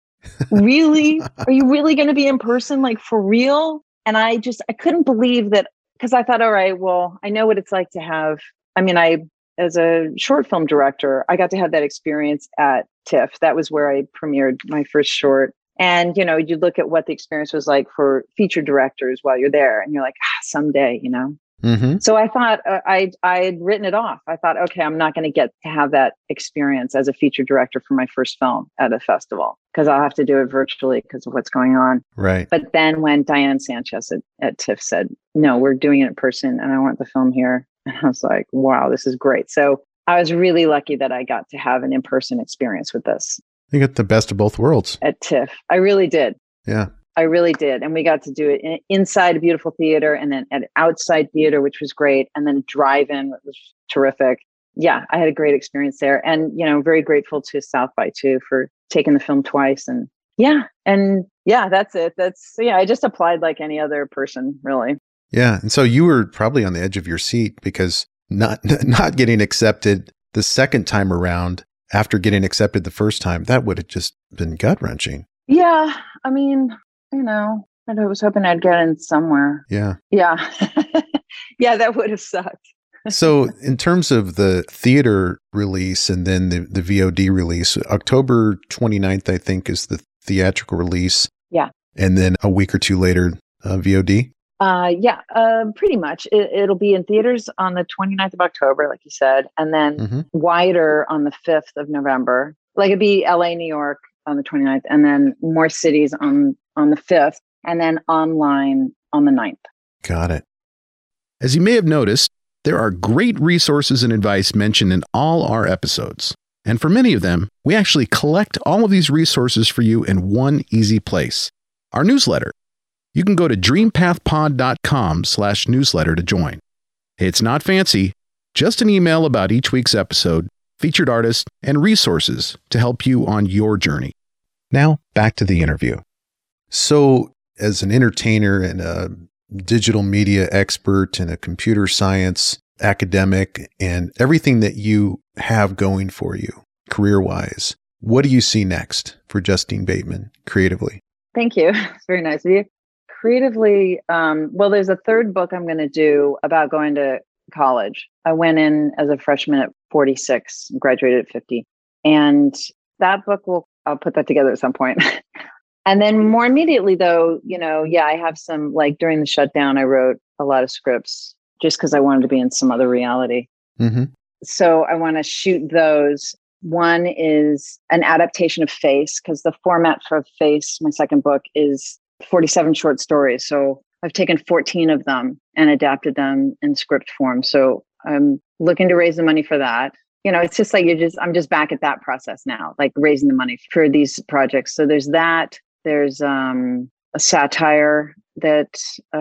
really, are you really going to be in person, like for real? And I just I couldn't believe that because I thought, all right, well, I know what it's like to have. I mean, I as a short film director, I got to have that experience at TIFF. That was where I premiered my first short. And you know you look at what the experience was like for feature directors while you're there and you're like ah, someday you know? Mm-hmm. so i thought uh, i i had written it off. I thought okay i'm not going to get to have that experience as a feature director for my first film at a festival because i'll have to do it virtually because of what's going on. Right. But then when diana sanchez at, at tiff said no we're doing it in person and i want the film here and i was like wow this is great so I was really lucky that I got to have an in person experience with this. You got the best of both worlds at TIFF. I really did. Yeah. I really did. And we got to do it in, inside a beautiful theater and then at outside theater, which was great. And then drive in, which was terrific. Yeah, I had a great experience there. And, you know, very grateful to South by too for taking the film twice. And yeah, and yeah, that's it. That's, yeah, I just applied like any other person, really. Yeah. And so you were probably on the edge of your seat because not, not getting accepted the second time around after getting accepted the first time, that would have just been gut wrenching. Yeah. I mean, you know, I was hoping I'd get in somewhere. Yeah. Yeah. yeah, that would have sucked. so, in terms of the theater release and then the, the VOD release, October 29th, I think, is the theatrical release. Yeah. And then a week or two later, uh, VOD? Uh, yeah, uh, pretty much. It, will be in theaters on the 29th of October, like you said, and then mm-hmm. wider on the 5th of November. Like it'd be LA, New York on the 29th, and then more cities on on the 5th, and then online on the 9th. Got it. As you may have noticed, there are great resources and advice mentioned in all our episodes. And for many of them, we actually collect all of these resources for you in one easy place our newsletter you can go to dreampathpod.com slash newsletter to join. It's not fancy, just an email about each week's episode, featured artists, and resources to help you on your journey. Now, back to the interview. So, as an entertainer and a digital media expert and a computer science academic and everything that you have going for you career wise, what do you see next for Justine Bateman creatively? Thank you. It's very nice of you. Creatively, um, well, there's a third book I'm going to do about going to college. I went in as a freshman at 46, graduated at 50. And that book will, I'll put that together at some point. and then more immediately, though, you know, yeah, I have some, like during the shutdown, I wrote a lot of scripts just because I wanted to be in some other reality. Mm-hmm. So I want to shoot those. One is an adaptation of Face, because the format for Face, my second book, is 47 short stories. So I've taken 14 of them and adapted them in script form. So I'm looking to raise the money for that. You know, it's just like you're just, I'm just back at that process now, like raising the money for these projects. So there's that. There's um, a satire that uh,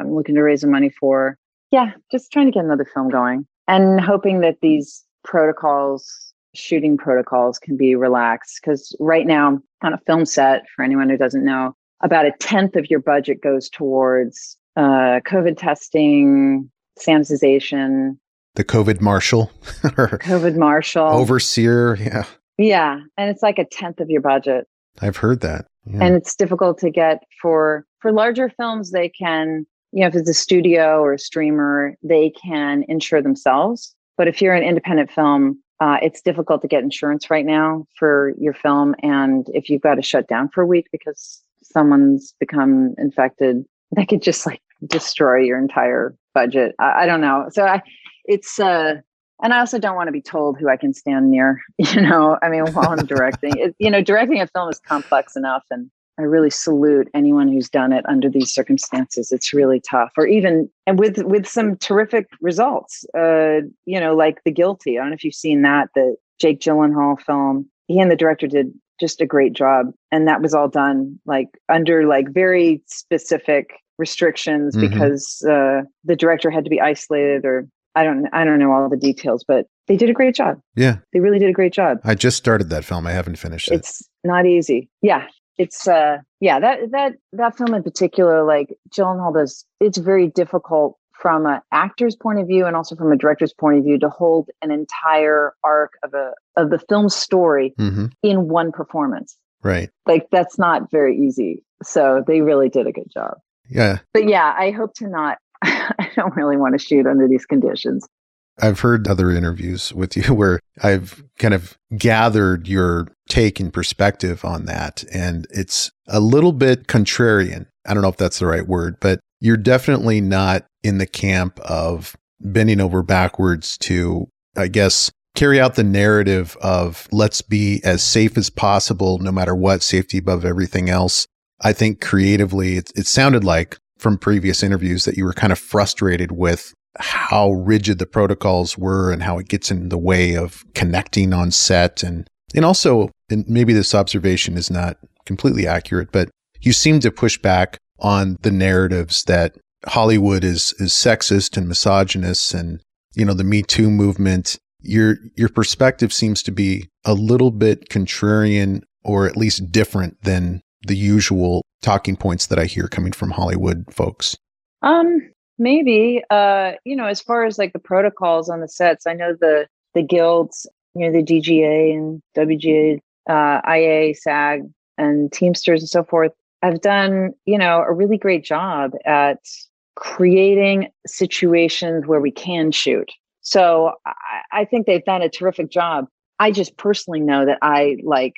I'm looking to raise the money for. Yeah, just trying to get another film going and hoping that these protocols, shooting protocols, can be relaxed. Because right now, on a film set, for anyone who doesn't know, about a tenth of your budget goes towards uh, COVID testing, sanitization. The COVID marshal. COVID marshal. Overseer. Yeah. Yeah. And it's like a tenth of your budget. I've heard that. Yeah. And it's difficult to get for for larger films, they can, you know, if it's a studio or a streamer, they can insure themselves. But if you're an independent film, uh, it's difficult to get insurance right now for your film. And if you've got to shut down for a week because someone's become infected, that could just like destroy your entire budget. I, I don't know. So I, it's, uh, and I also don't want to be told who I can stand near. You know, I mean, while I'm directing, it, you know, directing a film is complex enough, and I really salute anyone who's done it under these circumstances. It's really tough, or even and with with some terrific results. Uh, you know, like The Guilty. I don't know if you've seen that, the Jake Gyllenhaal film. He and the director did just a great job, and that was all done like under like very specific restrictions mm-hmm. because uh, the director had to be isolated or I don't I don't know all the details, but they did a great job. Yeah. They really did a great job. I just started that film. I haven't finished it. It's not easy. Yeah. It's uh yeah, that that that film in particular, like Gyllenhaal does it's very difficult from an actor's point of view and also from a director's point of view to hold an entire arc of a of the film's story mm-hmm. in one performance. Right. Like that's not very easy. So they really did a good job. Yeah. But yeah, I hope to not, I don't really want to shoot under these conditions. I've heard other interviews with you where I've kind of gathered your take and perspective on that. And it's a little bit contrarian. I don't know if that's the right word, but you're definitely not in the camp of bending over backwards to, I guess, carry out the narrative of let's be as safe as possible, no matter what, safety above everything else. I think creatively, it, it sounded like from previous interviews that you were kind of frustrated with how rigid the protocols were and how it gets in the way of connecting on set. And, and also, and maybe this observation is not completely accurate, but you seem to push back on the narratives that Hollywood is, is sexist and misogynist and, you know, the Me Too movement. Your, your perspective seems to be a little bit contrarian or at least different than the usual talking points that I hear coming from Hollywood folks? Um, maybe. Uh, you know, as far as like the protocols on the sets, I know the the guilds, you know, the DGA and WGA, uh, IA, SAG, and Teamsters and so forth, have done, you know, a really great job at creating situations where we can shoot. So I, I think they've done a terrific job. I just personally know that I like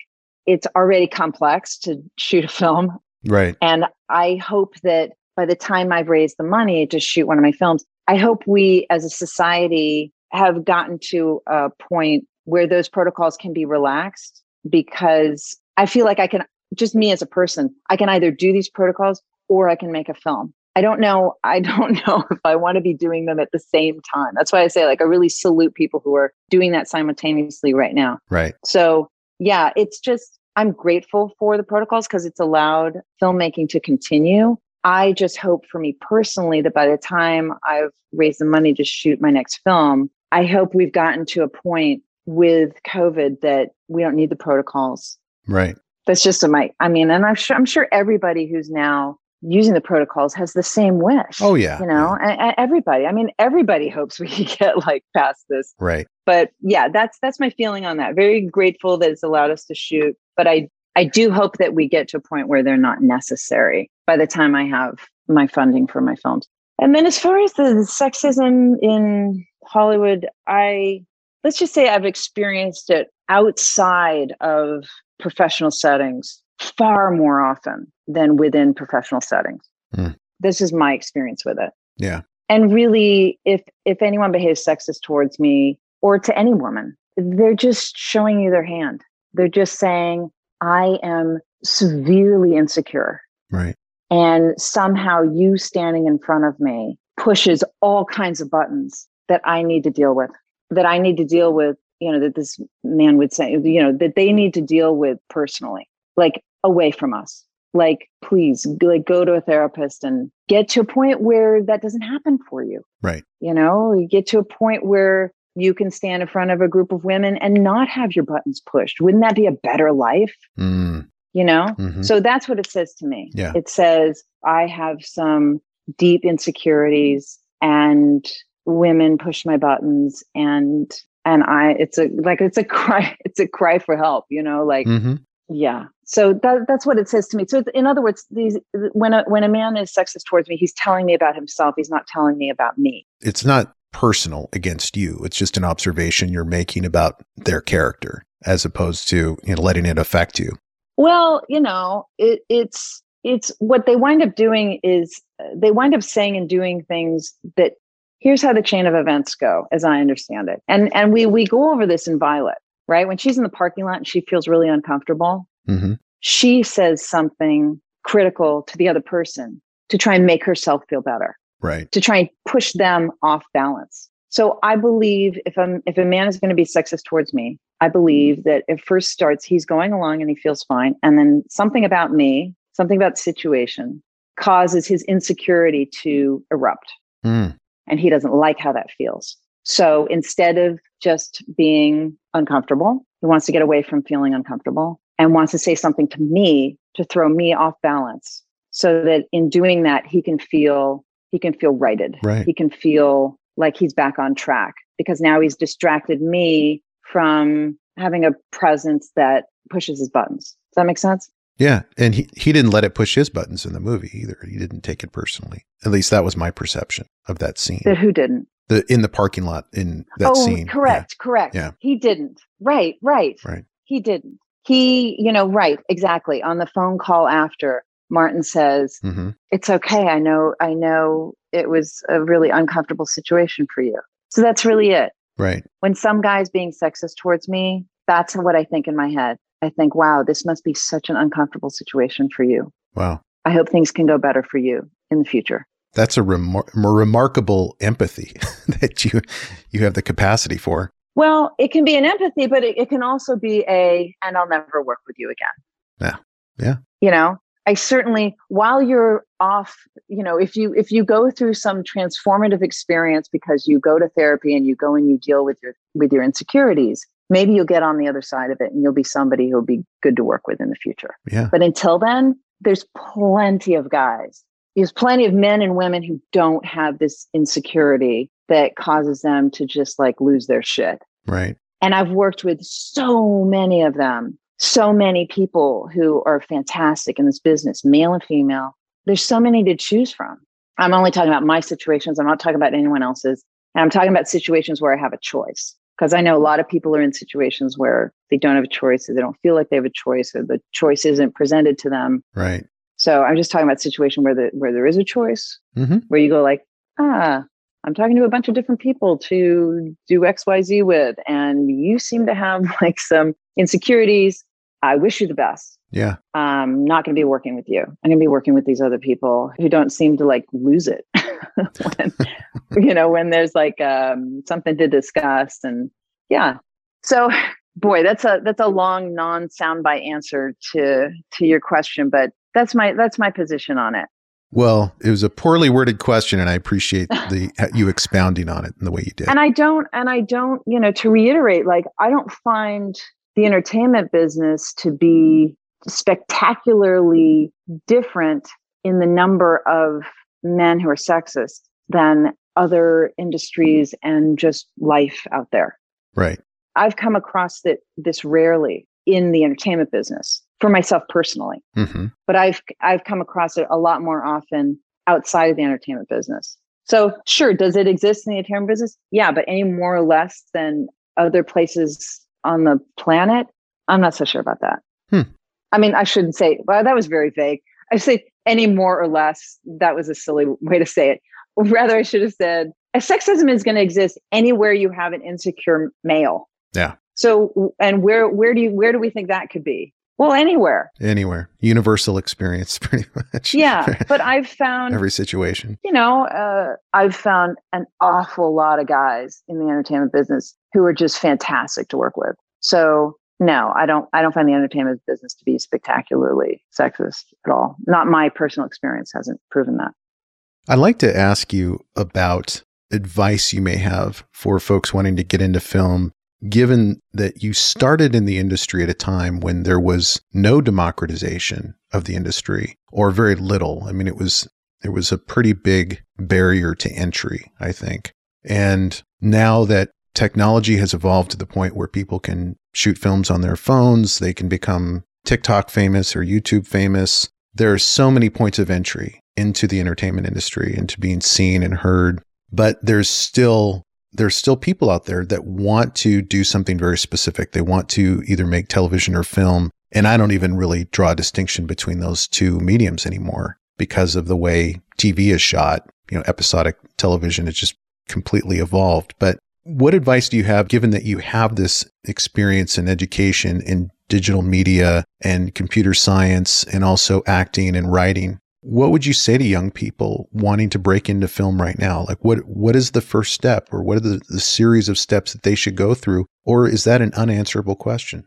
it's already complex to shoot a film. Right. And I hope that by the time I've raised the money to shoot one of my films, I hope we as a society have gotten to a point where those protocols can be relaxed because I feel like I can, just me as a person, I can either do these protocols or I can make a film. I don't know. I don't know if I want to be doing them at the same time. That's why I say, like, I really salute people who are doing that simultaneously right now. Right. So yeah, it's just, I'm grateful for the protocols because it's allowed filmmaking to continue. I just hope for me personally that by the time I've raised the money to shoot my next film, I hope we've gotten to a point with COVID that we don't need the protocols. Right. That's just a my. I mean, and I'm sure I'm sure everybody who's now using the protocols has the same wish. Oh yeah. You know, yeah. and, and everybody. I mean, everybody hopes we can get like past this. Right. But yeah, that's that's my feeling on that. Very grateful that it's allowed us to shoot, but I I do hope that we get to a point where they're not necessary by the time I have my funding for my films. And then as far as the sexism in Hollywood, I let's just say I've experienced it outside of professional settings far more often than within professional settings. Mm. This is my experience with it. Yeah. And really if if anyone behaves sexist towards me or to any woman, they're just showing you their hand. They're just saying I am severely insecure. Right. And somehow you standing in front of me pushes all kinds of buttons that I need to deal with, that I need to deal with, you know, that this man would say, you know, that they need to deal with personally, like away from us. Like, please, like go to a therapist and get to a point where that doesn't happen for you. Right. You know, you get to a point where you can stand in front of a group of women and not have your buttons pushed. Wouldn't that be a better life? Mm. You know? Mhm. So that's what it says to me. Yeah. It says, I have some deep insecurities and women push my buttons and and I it's a like it's a cry it's a cry for help, you know, like mm-hmm. yeah. So that that's what it says to me. So in other words, these when a when a man is sexist towards me, he's telling me about himself. He's not telling me about me. It's not personal against you. It's just an observation you're making about their character as opposed to, you know, letting it affect you. Well, you know, it, it's it's what they wind up doing is they wind up saying and doing things that here's how the chain of events go, as I understand it. And and we we go over this in Violet, right? When she's in the parking lot and she feels really uncomfortable, hmm she says something critical to the other person to try and make herself feel better, Right. to try and push them off balance. So I believe if I'm if a man is going to be sexist towards me, I believe that it first starts he's going along and he feels fine, and then something about me, something about the situation, causes his insecurity to erupt, Mm. And he doesn't like how that feels. So instead of just being uncomfortable, he wants to get away from feeling uncomfortable and wants to say something to me to throw me off balance, so that in doing that he can feel he can feel righted Right. he can feel like he's back on track because now he's distracted me from having a presence that pushes his buttons. Does that make sense? Yeah. And he, he didn't let it push his buttons in the movie either. He didn't take it personally. At least that was my perception of that scene. That who didn't? The in the parking lot in that oh, scene. correct, correct. Yeah. He didn't. Right, right. Right. He didn't. He, you know, right, exactly. On the phone call after, Martin says, Yeah. hmm "It's okay. I know. I know it was a really uncomfortable situation for you." So that's really it. Right. when some guy's being sexist towards me, that's what I think in my head. I think, wow, this must be such an uncomfortable situation for you. Wow. I hope things can go better for you in the future. That's a remar- remarkable empathy that you you have the capacity for. Well, it can be an empathy, but it, it can also be a, and I'll never work with you again. Yeah. Yeah. You know, I certainly, while you're off, you know, if you if you go through some transformative experience because you go to therapy and you go and you deal with your with your insecurities, maybe you'll get on the other side of it and you'll be somebody who'll be good to work with in the future. Yeah. But until then, there's plenty of guys. There's plenty of men and women who don't have this insecurity that causes them to just like lose their shit. Right. And I've worked with so many of them, so many people who are fantastic in this business, male and female. There's so many to choose from. I'm only talking about my situations. I'm not talking about anyone else's. And I'm talking about situations where I have a choice. Because I know a lot of people are in situations where they don't have a choice, or they don't feel like they have a choice, or the choice isn't presented to them. Right. So I'm just talking about a situation where the where there is a choice, hmm where you go like, ah, I'm talking to a bunch of different people to do XYZ with, and you seem to have like some insecurities. I wish you the best. Yeah. I'm not going to be working with you. I'm going to be working with these other people who don't seem to like lose it when, you know, when there's like um, something to discuss. And yeah, so boy, that's a that's a long non soundbite answer to to your question, but that's my that's my position on it. Well, it was a poorly worded question, and I appreciate the you expounding on it in the way you did. And I don't, and I don't, you know, to reiterate, like I don't find the entertainment business to be spectacularly different in the number of men who are sexist than other industries and just life out there. Right. I've come across that this rarely in the entertainment business for myself personally. Mm-hmm. But I've I've come across it a lot more often outside of the entertainment business. So sure, does it exist in the entertainment business? Yeah, but any more or less than other places on the planet, I'm not so sure about that. Hmm. I mean, I shouldn't say. Well, that was very vague. I say any more or less. That was a silly way to say it. Rather, I should have said sexism is going to exist anywhere you have an insecure male. Yeah. So, and where where do you where do we think that could be? Well, anywhere. Anywhere. Universal experience, pretty much. Yeah. But I've found every situation. You know, uh, I've found an awful lot of guys in the entertainment business who are just fantastic to work with. So no, I don't I don't find the entertainment business to be spectacularly sexist at all. Not my personal experience hasn't proven that. I'd like to ask you about advice you may have for folks wanting to get into film given that you started in the industry at a time when there was no democratization of the industry or very little. I mean, it was, there was a pretty big barrier to entry, I think. And now that technology has evolved to the point where people can shoot films on their phones, they can become TikTok famous or YouTube famous. There are so many points of entry into the entertainment industry, into being seen and heard. But there's still there's still people out there that want to do something very specific. They want to either make television or film. And I don't even really draw a distinction between those two mediums anymore because of the way TV is shot. You know, episodic television has just completely evolved. But what advice do you have, given that you have this experience and education in digital media and computer science and also acting and writing? What would you say to young people wanting to break into film right now? Like what what is the first step or what are the, the series of steps that they should go through? Or is that an unanswerable question?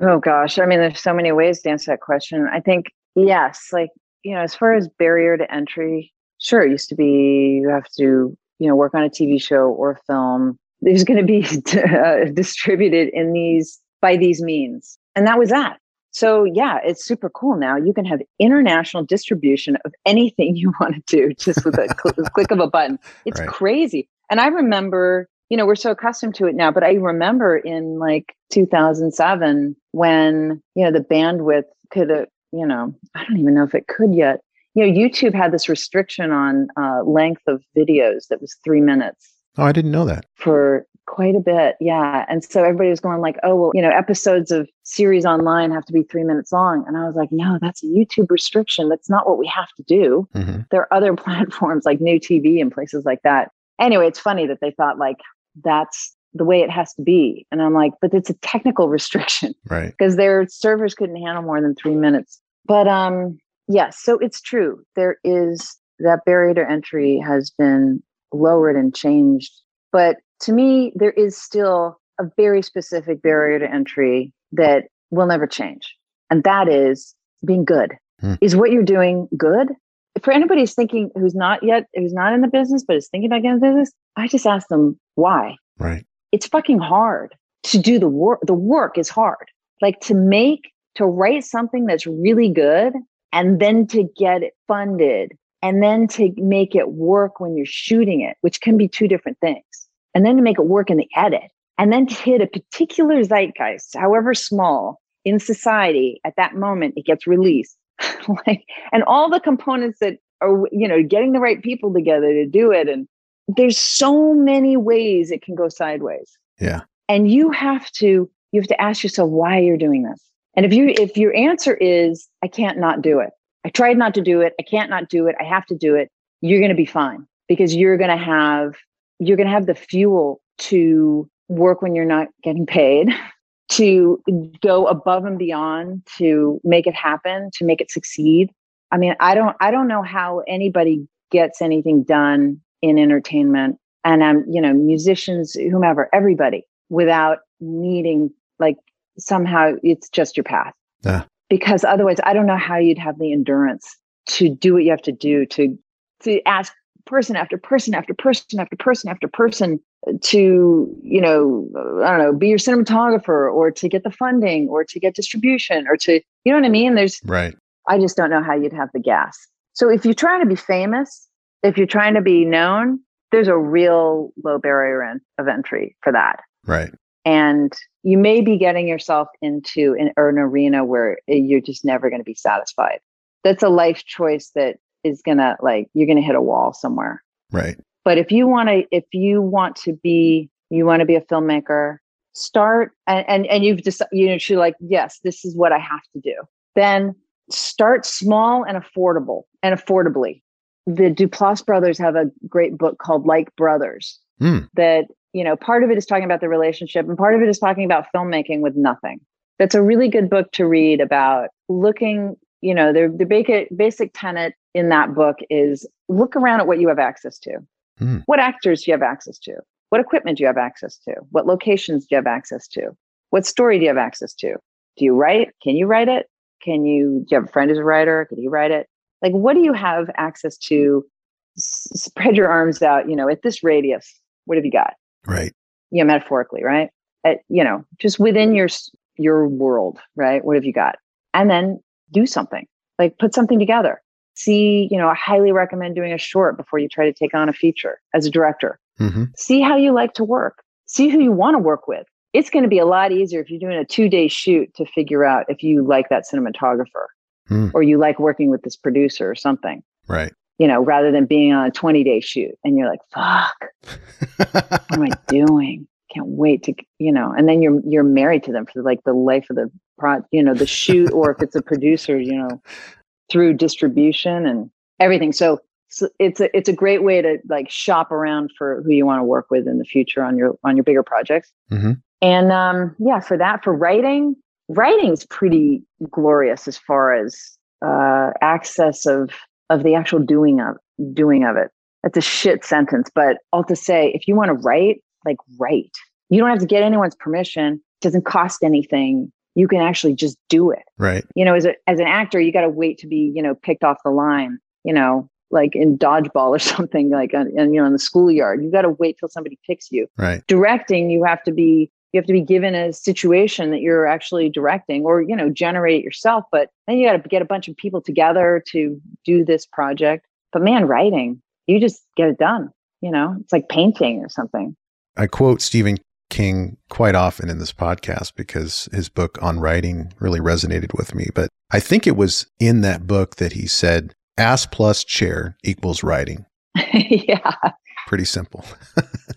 Oh gosh. I mean, there's so many ways to answer that question. I think yes, like, you know, as far as barrier to entry, sure, it used to be you have to, you know, work on a TV show or film. There's going to be uh, distributed in these by these means. And that was that. So yeah, it's super cool now. You can have international distribution of anything you want to do just with a cl- click of a button. It's right. crazy. And I remember, you know, we're so accustomed to it now, but I remember in like 2007 when, you know, the bandwidth could have, you know, I don't even know if it could yet. You know, YouTube had this restriction on uh, length of videos that was three minutes. Oh, I didn't know that. For Quite a bit, yeah. And so everybody was going like, "Oh, well, you know, episodes of series online have to be three minutes long." And I was like, "No, that's a YouTube restriction. That's not what we have to do." Mm-hmm. There are other platforms like New TV and places like that. Anyway, it's funny that they thought like that's the way it has to be, and I'm like, "But it's a technical restriction, right? Because their servers couldn't handle more than three minutes." But um, yes, so it's true. There is that barrier to entry has been lowered and changed, but to me, there is still a very specific barrier to entry that will never change. And that is being good. Hmm. Is what you're doing good? For anybody who's thinking who's not yet, who's not in the business, but is thinking about getting in the business, I just ask them why. Right. It's fucking hard to do the work. The work is hard. Like to make, to write something that's really good and then to get it funded and then to make it work when you're shooting it, which can be two different things and then to make it work in the edit, and then to hit a particular zeitgeist, however small, in society at that moment it gets released. like, and all the components that are, you know, getting the right people together to do it. And there's so many ways it can go sideways. Yeah. And you have to, you have to ask yourself why you're doing this. And if you, if your answer is, I can't not do it. I tried not to do it. I can't not do it. I have to do it. You're going to be fine because you're going to have you're going to have the fuel to work when you're not getting paid, to go above and beyond to make it happen, to make it succeed. I mean, I don't I don't know how anybody gets anything done in entertainment and um, you know, musicians, whomever, everybody without needing like somehow it's just your path. Yeah. Because otherwise I don't know how you'd have the endurance to do what you have to do to to ask person after person after person after person after person to you know i don't know be your cinematographer or to get the funding or to get distribution or to you know what i mean? There's right. I just don't know how you'd have the gas. So if you're trying to be famous if you're trying to be known there's a real low barrier in, of entry for that. Right and you may be getting yourself into an, an arena where you're just never going to be satisfied. That's a life choice that is gonna like you're gonna hit a wall somewhere. Right. But if you want to if you want to be you want to be a filmmaker start and and, and you've just you know you're like yes this is what i have to do. Then start small and affordable and affordably. The duplass brothers have a great book called like brothers mm. that you know part of it is talking about the relationship and part of it is talking about filmmaking with nothing. That's a really good book to read about looking you know the, the basic, basic tenet in that book is look around at what you have access to. Mm. what actors do you have access to? What equipment do you have access to? What locations do you have access to? What story do you have access to? Do you write? Can you write it? Can you do you have a friend who's a writer? Can you write it? Like what do you have access to? S- spread your arms out you know at this radius what have you got right. Know metaphorically right? At you know just within your your world right? What have you got? And then do something. Like put something together. See you know i highly recommend doing a short before you try to take on a feature as a director. Hmm see how you like to work. See who you want to work with. It's going to be a lot easier if you're doing a two day shoot to figure out if you like that cinematographer Hmm. or you like working with this producer or something. Right you know rather than being on a 20 day shoot and you're like fuck what am I doing? Can't wait to, you know, and then you're you're married to them for like the life of the pro, you know, the shoot, or if it's a producer, you know, through distribution and everything. So, so it's a it's a great way to like shop around for who you want to work with in the future on your on your bigger projects. hmm And um, yeah, for that, for writing, writing's pretty glorious as far as uh, access of of the actual doing of doing of it. That's a shit sentence, but all to say, if you want to write, like write. You don't have to get anyone's permission. It doesn't cost anything. You can actually just do it. right You know, as a, as an actor, you got to wait to be, you know, picked off the line. You know, like in dodgeball or something, like and you know, in the schoolyard. You got to wait till somebody picks you right directing you have to be you have to be given a situation that you're actually directing or you know generate it yourself but then you got to get a bunch of people together to do this project but man writing you just get it done you know it's like painting or something I quote Stephen King quite often in this podcast because his book on writing really resonated with me. But I think it was in that book that he said, ass plus chair equals writing. yeah Pretty simple.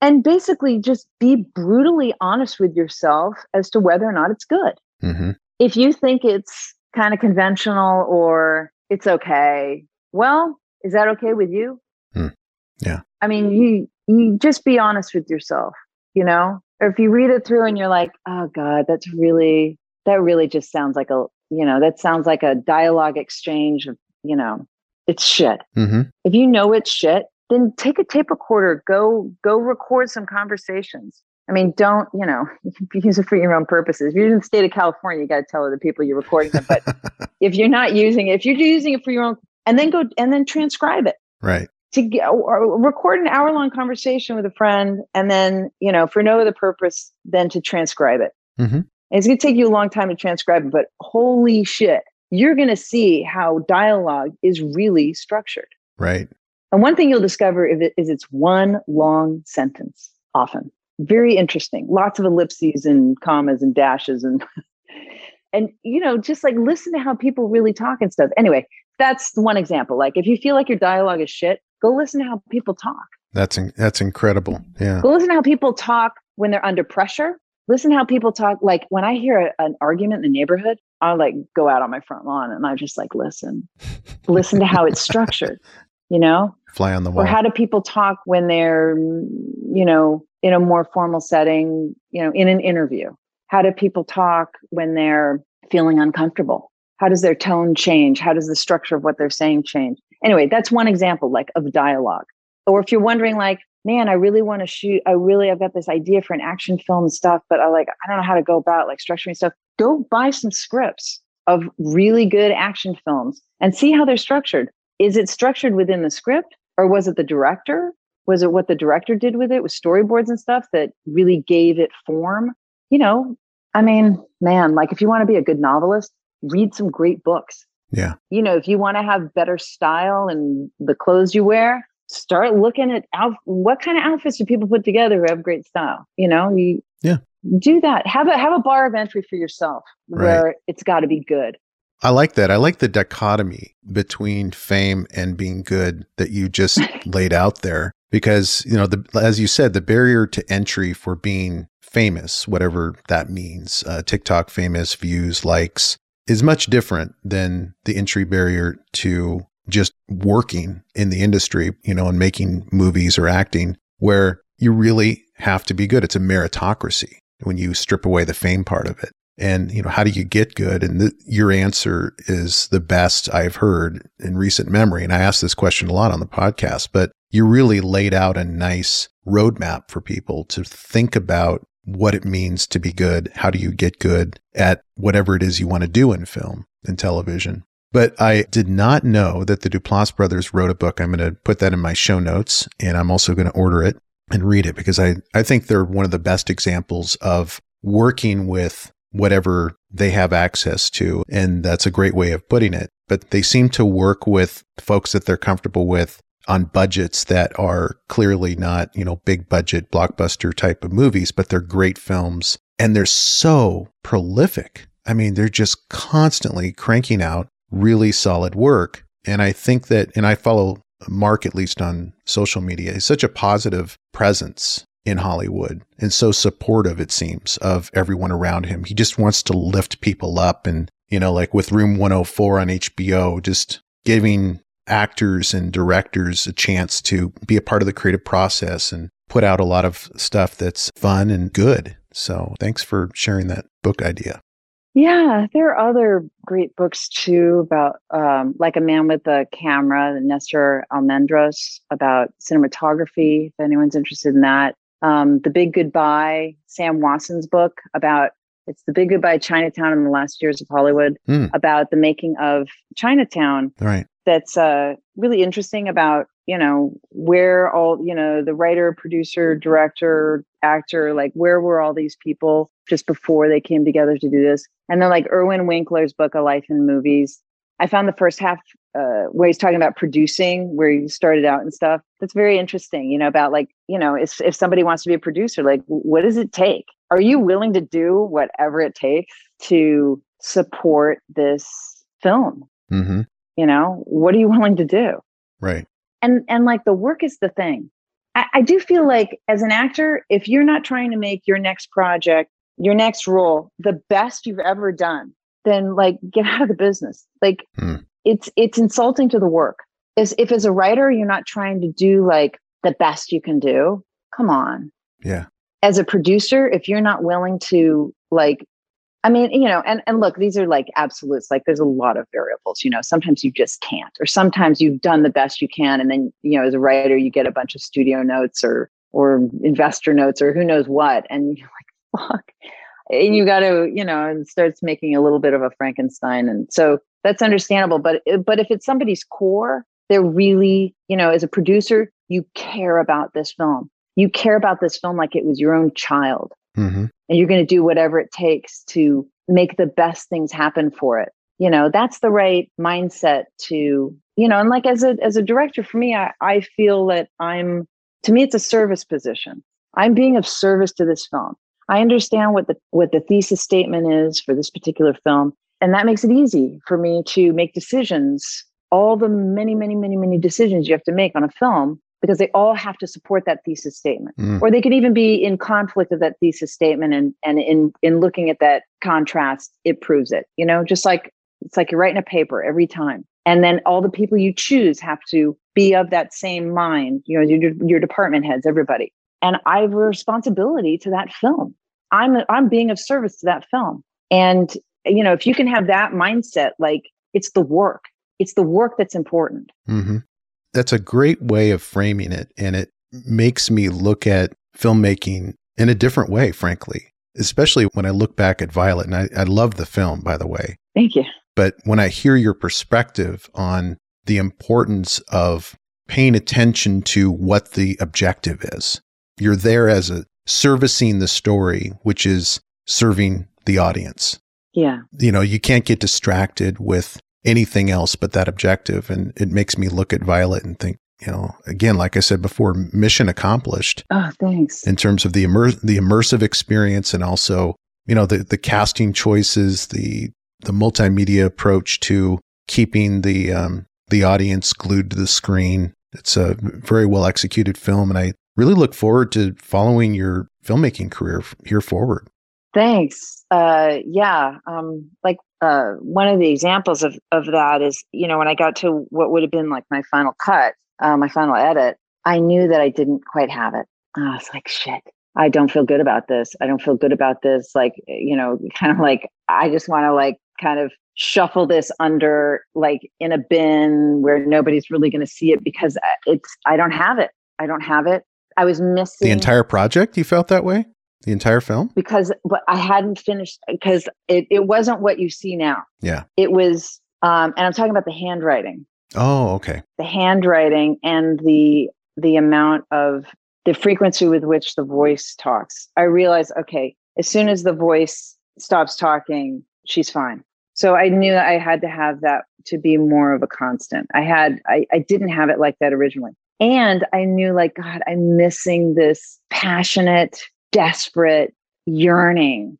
and basically just be brutally honest with yourself as to whether or not it's good hmm if you think it's kind of conventional or it's okay, well, is that okay with you? Hmm. Yeah. I mean, you you just be honest with yourself, you know? Or if you read it through and you're like, "Oh god, that's really that really just sounds like a, you know, that sounds like a dialogue exchange of, you know, it's shit." hmm If you know it's shit, then take a tape recorder, go go record some conversations. I mean, don't, you know, you use it for your own purposes. If you're in the state of California, you got to tell other people you're recording them. But if you're not using it, if you're using it for your own, and then go and then transcribe it right. to get, or record an hour long conversation with a friend, and then, you know, for no other purpose than to transcribe it. hmm And it's going to take you a long time to transcribe it, but holy shit, you're going to see how dialogue is really structured. Right. And one thing you'll discover is, it, is it's one long sentence often. Very interesting. Lots of ellipses and commas and dashes and and you know, just like listen to how people really talk and stuff. Anyway, that's one example. Like if you feel like your dialogue is shit, go listen to how people talk. That's in, that's incredible. Yeah. Go listen to how people talk when they're under pressure. Listen to how people talk. Like when I hear a, an argument in the neighborhood, I'll like go out on my front lawn and I just like listen, listen to how it's structured. You know, Fly on the wall. or how do people talk when they're you know in a more formal setting you know in an interview? How do people talk when they're feeling uncomfortable? How does their tone change? How does the structure of what they're saying change? Anyway that's one example like of dialogue. Or if you're wondering like man i really want to shoot i really i've got this idea for an action film and stuff but i like i don't know how to go about like structuring stuff go buy some scripts of really good action films and see how they're structured. Is it structured within the script or was it the director? Was it what the director did with it with storyboards and stuff that really gave it form? You know, I mean, man, like if you want to be a good novelist, read some great books. Yeah. You know, if you want to have better style and the clothes you wear, start looking at out what kind of outfits do people put together who have great style. You know, you yeah do that. Have a have a bar of entry for yourself where right. it's got to be good. I like that. I like the dichotomy between fame and being good that you just laid out there because, you know, the, as you said, the barrier to entry for being famous, whatever that means, uh, TikTok famous, views, likes, is much different than the entry barrier to just working in the industry, you know, and making movies or acting where you really have to be good. It's a meritocracy when you strip away the fame part of it. And, you know, how do you get good? And the, your answer is the best I've heard in recent memory. And I ask this question a lot on the podcast, but you really laid out a nice roadmap for people to think about what it means to be good. How do you get good at whatever it is you want to do in film and television? But I did not know that the Duplass brothers wrote a book. I'm going to put that in my show notes and I'm also going to order it and read it because I, I think they're one of the best examples of working with whatever they have access to. And that's a great way of putting it. But they seem to work with folks that they're comfortable with on budgets that are clearly not, you know, big budget blockbuster type of movies, but they're great films and they're so prolific. I mean, they're just constantly cranking out really solid work. And I think that, and I follow Mark, at least on social media, he's such a positive presence in Hollywood and so supportive, it seems, of everyone around him. He just wants to lift people up. And, you know, like with Room 104 on HBO, just giving actors and directors a chance to be a part of the creative process and put out a lot of stuff that's fun and good. So thanks for sharing that book idea. Yeah, there are other great books too about um, like a man with a camera, Nestor Almendros about cinematography. If anyone's interested in that, um, the Big Goodbye, Sam Wasson's book about it's the Big Goodbye Chinatown in the last years of Hollywood mm. about the making of Chinatown. Right. That's uh, really interesting about you know where all you know the writer, producer, director, actor, like where were all these people just before they came together to do this? And then like Irwin Winkler's book, A Life in Movies. I found the first half uh, where he's talking about producing, where he started out and stuff. That's very interesting, you know, about like, you know, if, if somebody wants to be a producer, like, what does it take? Are you willing to do whatever it takes to support this film? Mm-hmm. You know, what are you willing to do? Right. And and like the work is the thing. I, I do feel like as an actor, if you're not trying to make your next project, your next role, the best you've ever done, then like get out of the business. Like mm. It's it's insulting to the work. As if as a writer you're not trying to do like the best you can do, come on. Yeah. As a producer, if you're not willing to like I mean, you know, and and look, these are like absolutes. Like there's a lot of variables, you know. Sometimes you just can't or sometimes you've done the best you can and then, you know, as a writer you get a bunch of studio notes or or investor notes or who knows what and you're like, fuck and you mm. got to you know and starts making a little bit of a frankenstein and so that's understandable but but if it's somebody's core they're really you know as a producer you care about this film. You care about this film like it was your own child. Mm-hmm. and you're going to do whatever it takes to make the best things happen for it. You know that's the right mindset to you know and like as a as a director for me i i feel that i'm to me it's a service position. I'm being of service to this film. I understand what the what the thesis statement is for this particular film, and that makes it easy for me to make decisions. All the many, many, many, many decisions you have to make on a film because they all have to support that thesis statement, mm. or they could even be in conflict of that thesis statement. And and in in looking at that contrast, it proves it. You know, just like it's like you're writing a paper every time, and then all the people you choose have to be of that same mind. You know, your your department heads, everybody and I have a responsibility to that film. I'm I'm being of service to that film. And you know, if you can have that mindset, like it's the work, it's the work that's important. Mm-hmm. That's a great way of framing it, and it makes me look at filmmaking in a different way, frankly. especially when I look back at Violet, and I, I love the film, by the way. Thank you. But when I hear your perspective on the importance of paying attention to what the objective is, you're there as a servicing the story, which is serving the audience. Yeah. You know, you can't get distracted with anything else but that objective. And it makes me look at Violet and think, you know, again, like I said before, mission accomplished. Oh, thanks. In terms of the immer- the immersive experience and also, you know, the the casting choices, the the multimedia approach to keeping the um, the audience glued to the screen. It's a very well executed film, and I really look forward to following your filmmaking career here forward. Thanks. Uh, yeah. Um, like uh, one of the examples of, of that is, you know, when I got to what would have been like my final cut, uh, my final edit, I knew that I didn't quite have it. I was like, shit, I don't feel good about this. I don't feel good about this. Like, you know, kind of like, I just want to like kind of shuffle this under like in a bin where nobody's really going to see it because uh, it's, I don't have it. I don't have it. I was missing the entire project. You felt that way? The entire film? Because but I hadn't finished because it, it wasn't what you see now. Yeah. It was um and I'm talking about the handwriting. Oh, okay. The handwriting and the the amount of the frequency with which the voice talks. I realized, okay, as soon as the voice stops talking, she's fine. So I knew I had to have that to be more of a constant. I had I, I didn't have it like that originally. And I knew like, God, I'm missing this passionate, desperate yearning.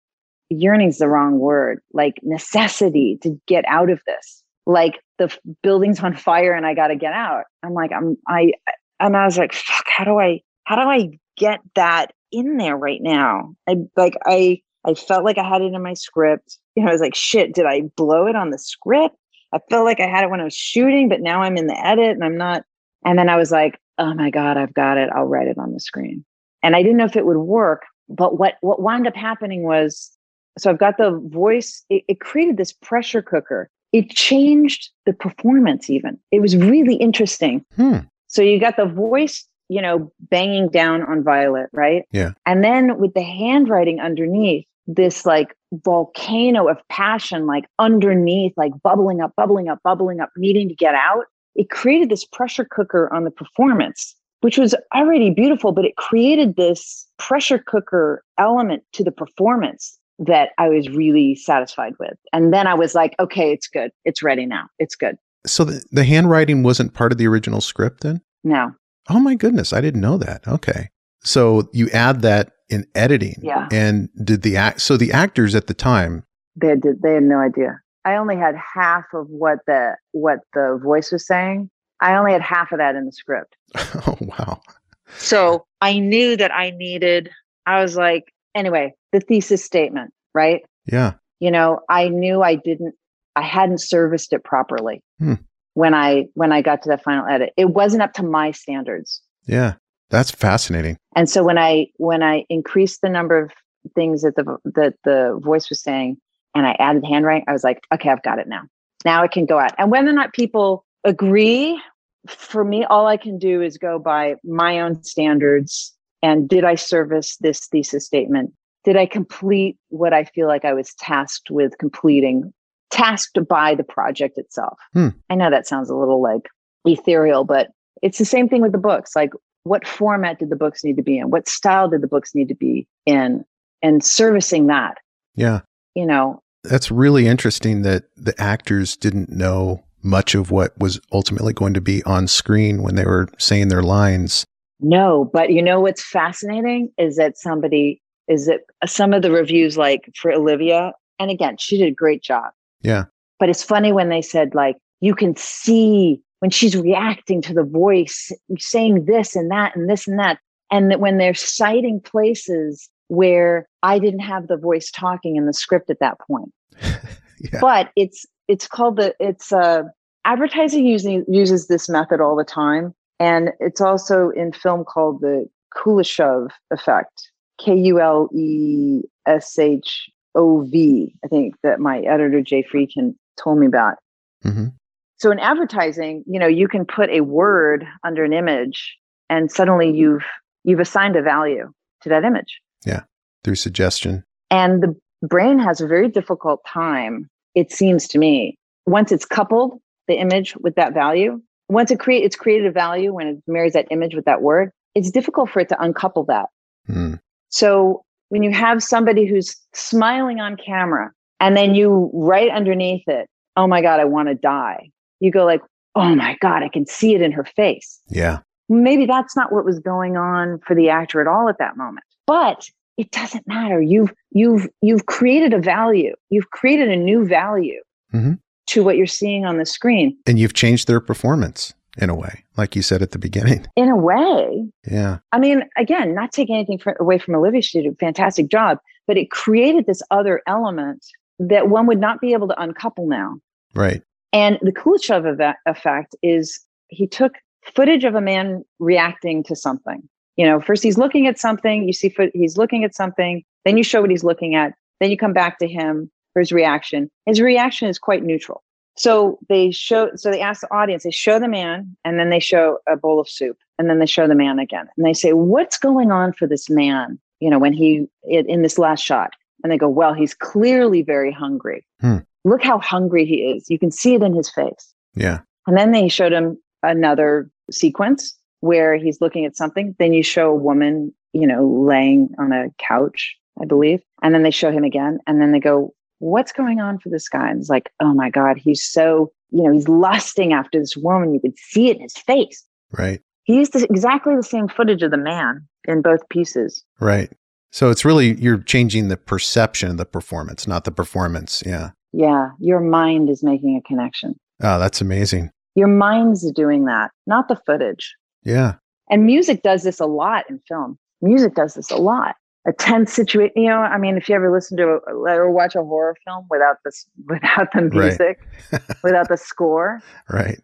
Yearning's the wrong word, like necessity to get out of this. Like the f- building's on fire and I got to get out. I'm like, I'm, I, and I was like, fuck, how do I, how do I get that in there right now? I like, I, I felt like I had it in my script. You know, I was like, shit, did I blow it on the script? I felt like I had it when I was shooting, but now I'm in the edit and I'm not. And then I was like, oh my God, I've got it. I'll write it on the screen. And I didn't know if it would work. But what, what wound up happening was so I've got the voice, it, it created this pressure cooker. It changed the performance, even. It was really interesting. Hmm. So you got the voice, you know, banging down on Violet, right? Yeah. And then with the handwriting underneath, this like volcano of passion, like underneath, like bubbling up, bubbling up, bubbling up, needing to get out. It created this pressure cooker on the performance, which was already beautiful, but it created this pressure cooker element to the performance that I was really satisfied with. And then I was like, okay, it's good. It's ready now. It's good. So the, the handwriting wasn't part of the original script then? No. Oh my goodness, I didn't know that. Okay. So you add that in editing. Yeah. And did the act so the actors at the time they had, they had no idea. I only had half of what the what the voice was saying. I only had half of that in the script. Oh wow. So I knew that I needed, I was like, anyway, the thesis statement, right? Yeah. You know, I knew I didn't, I hadn't serviced it properly Hmm. when I, when I got to the final edit. It wasn't up to my standards. Yeah. That's fascinating. And so when I, when I increased the number of things that the, that the voice was saying and I added handwriting, I was like, okay, I've got it now. Now it can go out. And whether or not people agree, for me, all I can do is go by my own standards. And did I service this thesis statement? Did I complete what I feel like I was tasked with completing, tasked by the project itself? Hmm. I know that sounds a little like ethereal, but it's the same thing with the books. Like, what format did the books need to be in? What style did the books need to be in? And servicing that, Yeah. you know, That's really interesting that the actors didn't know much of what was ultimately going to be on screen when they were saying their lines. No, but you know what's fascinating is that somebody is that some of the reviews, like for Olivia, and again, she did a great job. Yeah. But it's funny when they said, like, you can see when she's reacting to the voice, saying this and that and this and that. And that when they're citing places where I didn't have the voice talking in the script at that point. Yeah. But it's it's called the it's uh advertising using uses this method all the time. And it's also in film called the Kuleshov effect. K U L E S H O V. I think that my editor Jay Friedkin told me about. hmm So in advertising, you know, you can put a word under an image and suddenly you've you've assigned a value to that image. Yeah, through suggestion. And the brain has a very difficult time, it seems to me, once it's coupled the image with that value, once it create it's created a value when it marries that image with that word, it's difficult for it to uncouple that. Mm. So when you have somebody who's smiling on camera and then you right underneath it, oh my God, I want to die. You go like, oh my God, I can see it in her face. Yeah. Maybe that's not what was going on for the actor at all at that moment. But it doesn't matter. You've you've you've created a value. You've created a new value Mhm. to what you're seeing on the screen. And you've changed their performance in a way, like you said at the beginning. In a way, Yeah. I mean, again, not taking anything fr- away from Olivia, she did a fantastic job, but it created this other element that one would not be able to uncouple now. Right. And the Kuleshov effect is he took footage of a man reacting to something. You know, first he's looking at something, you see foot, he's looking at something, then you show what he's looking at, then you come back to him for his reaction. His reaction is quite neutral. So they show, so they ask the audience, they show the man and then they show a bowl of soup and then they show the man again. And they say, what's going on for this man? You know, when he, in in this last shot. And they go, well, he's clearly very hungry. Hmm. Look how hungry he is. You can see it in his face. Yeah. And then they showed him another sequence where he's looking at something. Then you show a woman, you know, laying on a couch, I believe. And then they show him again. And then they go, What's going on for this guy? And it's like, Oh my God, he's so, you know, he's lusting after this woman. You could see it in his face. Right. He used the, exactly the same footage of the man in both pieces. Right. So it's really you're changing the perception of the performance, not the performance. Yeah. Yeah, your mind is making a connection. Oh, that's amazing. Your mind's doing that, not the footage. Yeah. And music does this a lot in film. Music does this a lot. A tense situation, you know. I mean, if you ever listen to a, or watch a horror film without this, without the Right. music, without the score, Right.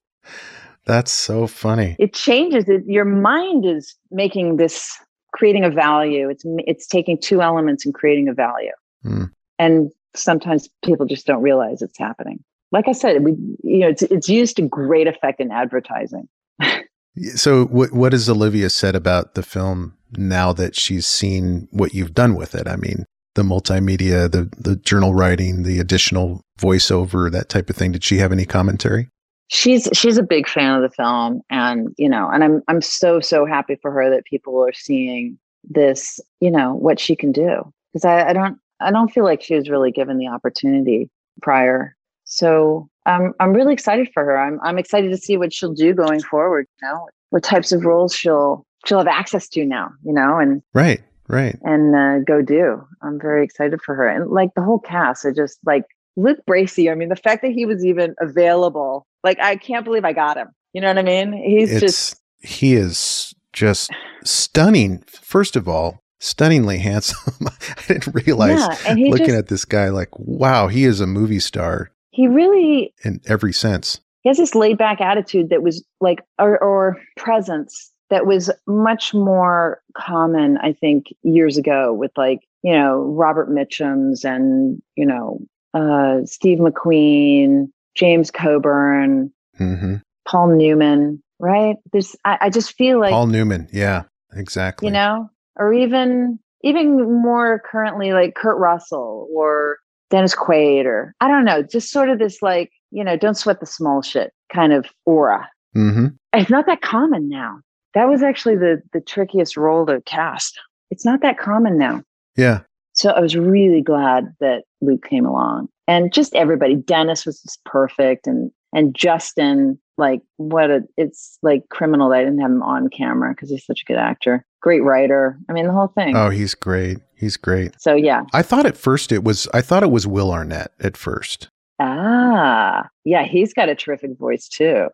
That's so funny. it changes. It, your mind is making this, creating a value. It's it's taking two elements and creating a value. Hmm. And sometimes people just don't realize it's happening. Like I said, we, you know, it's it's used to great effect in advertising. So what what has Olivia said about the film now that she's seen what you've done with it? I mean, the multimedia, the the journal writing, the additional voiceover, that type of thing. Did she have any commentary? she's she's a big fan of the film and you know and i'm i'm so so happy for her that people are seeing this you know what she can do because I, I don't i don't feel like she was really given the opportunity prior so i'm i'm really excited for her i'm i'm excited to see what she'll do going forward you know what types of roles she'll she'll have access to now you know and Right. Right. and uh, go do. I'm very excited for her. And like the whole cast, I just like Luke Bracey. I mean, the fact that he was even available, like I can't believe I got him. You know what I mean? He's it's just he is just stunning. First of all, stunningly handsome. I didn't realize yeah, looking just at this guy like, wow, he is a movie star he really in every sense. he has this laid back attitude that was like or, or presence that was much more common, I think, years ago with like you know Robert Mitchum's and you know uh, Steve McQueen, James Coburn, hmm Paul Newman, right? There's, I, I just feel like, Paul Newman. Yeah, exactly. you know, or even, even more currently like Kurt Russell or Dennis Quaid or I don't know, just sort of this like, you know, don't sweat the small shit kind of aura. hmm It's not that common now. That was actually the, the trickiest role to cast. It's not that common now. Yeah. So I was really glad that Luke came along and just everybody. Dennis was just perfect and, and Justin, like what a, it's like criminal that I didn't have him on camera because he's such a good actor. Great writer. I mean, the whole thing. Oh, he's great. He's great. So yeah. I thought at first it was. I thought it was Will Arnett at first, Ah, yeah. He's got a terrific voice too.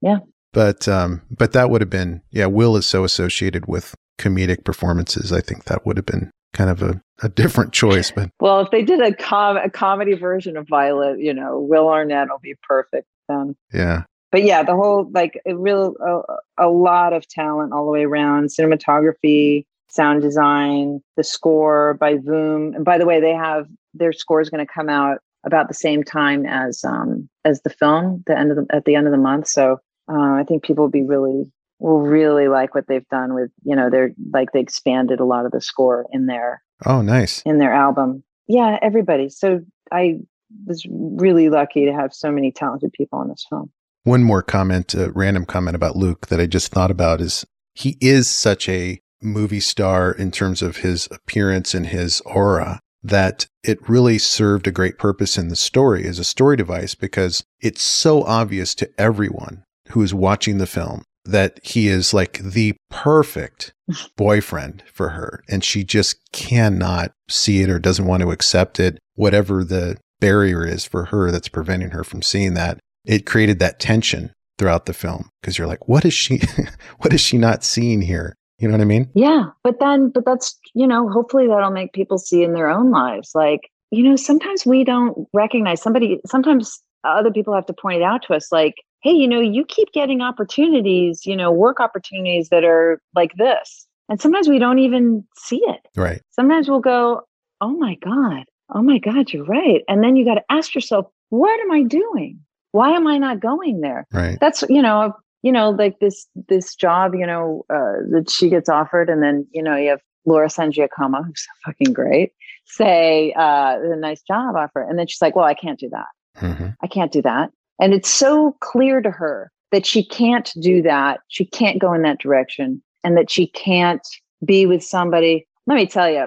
Yeah. But um, but that would have been. Yeah, Will is so associated with comedic performances. I think that would have been kind of a, a different choice. But Well, if they did a com a comedy version of Violet, you know, Will Arnett will be perfect then. yeah, but yeah, the whole like a real a, a lot of talent all the way around. Cinematography, sound design, the score by Voom. And by the way, they have their score is going to come out about the same time as um as the film, the end of the at the end of the month. So uh, I think people will be really will really like what they've done with you know they're like they expanded a lot of the score in their oh, nice. in their album. yeah, everybody. So I was really lucky to have so many talented people in this film. One more comment, a random comment about Luke that I just thought about is he is such a movie star in terms of his appearance and his aura that it really served a great purpose in the story as a story device because it's so obvious to everyone who is watching the film that he is like the perfect boyfriend for her and she just cannot see it or doesn't want to accept it whatever the barrier is for her that's preventing her from seeing that it created that tension throughout the film because you're like what is she what is she not seeing here you know what i mean Yeah. But then, but that's, you know, hopefully that'll make people see in their own lives. Like, you know, sometimes we don't recognize somebody, sometimes other people have to point it out to us like, hey, you know, you keep getting opportunities, you know, work opportunities that are like this. And sometimes we don't even see it. right Sometimes we'll go, oh my God, oh my God, you're right. And then you got to ask yourself, what am I doing? Why am I not going there? right. That's you know you know like this this job you know uh, that she gets offered and then you know you have laura san giacomo who's so fucking great say uh a nice job offer and then she's like well i can't do that. Hmm i can't do that. And it's so clear to her that she can't do that she can't go in that direction and that she can't be with somebody let me tell you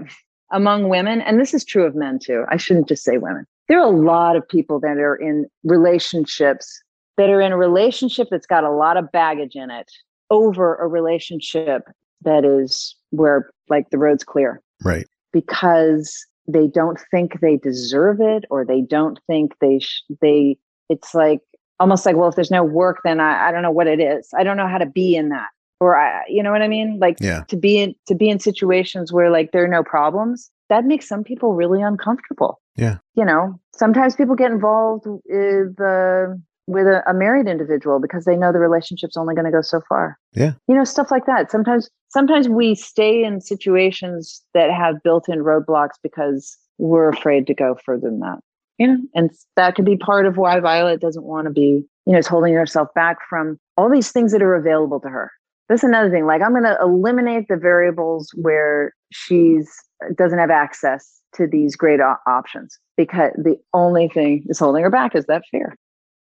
among women and this is true of men too i shouldn't just say women there are a lot of people that are in relationships that are in a relationship that's got a lot of baggage in it over a relationship that is where like the road's clear. Right. Because they don't think they deserve it or they don't think they sh- they it's like almost like well if there's no work then I, I don't know what it is. I don't know how to be in that. Or I, you know what i mean? Like yeah. to be in to be in situations where like there are no problems that makes some people really uncomfortable. Yeah. you know sometimes people get involved with uh, with a, a married individual because they know the relationship's only going to go so far. Yeah. you know stuff like that. Sometimes sometimes we stay in situations that have built-in roadblocks because we're afraid to go further than that. You know and that could be part of why violet doesn't want to be you know is holding herself back from all these things that are available to her. That's another thing. Like i'm going to eliminate the variables where she's doesn't have access to these great o- options because the only thing that's holding her back is that fear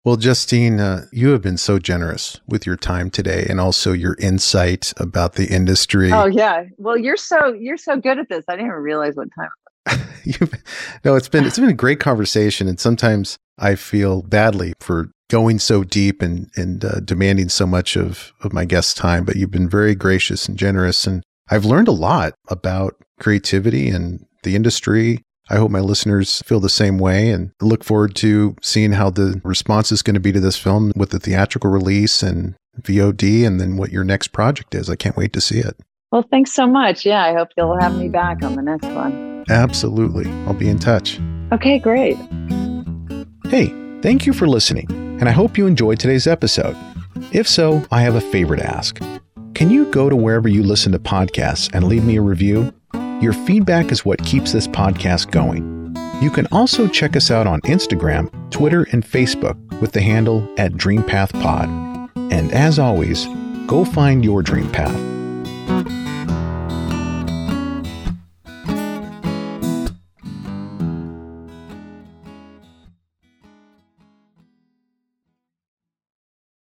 Well, Justine, uh, you have been so generous with your time today and also your insight about the industry. oh yeah well you're so you're so good at this i didn't even realize what time no, it's been it's been a great conversation, and sometimes I feel badly for going so deep and and uh, demanding so much of of my guest's time. But you've been very gracious and generous, and I've learned a lot about creativity and the industry. I hope my listeners feel the same way, and look forward to seeing how the response is going to be to this film with the theatrical release and VOD, and then what your next project is. I can't wait to see it. well thanks so much yeah i hope you'll have me back on the next one Absolutely, I'll be in touch. okay great Hey, thank you for listening, and I hope you enjoyed today's episode. If so, I have a favor to ask. Can you go to wherever you listen to podcasts and leave me a review? Your feedback is what keeps this podcast going. You can also check us out on Instagram, Twitter, and Facebook with the handle at DreamPathPod. And as always, go find your dream path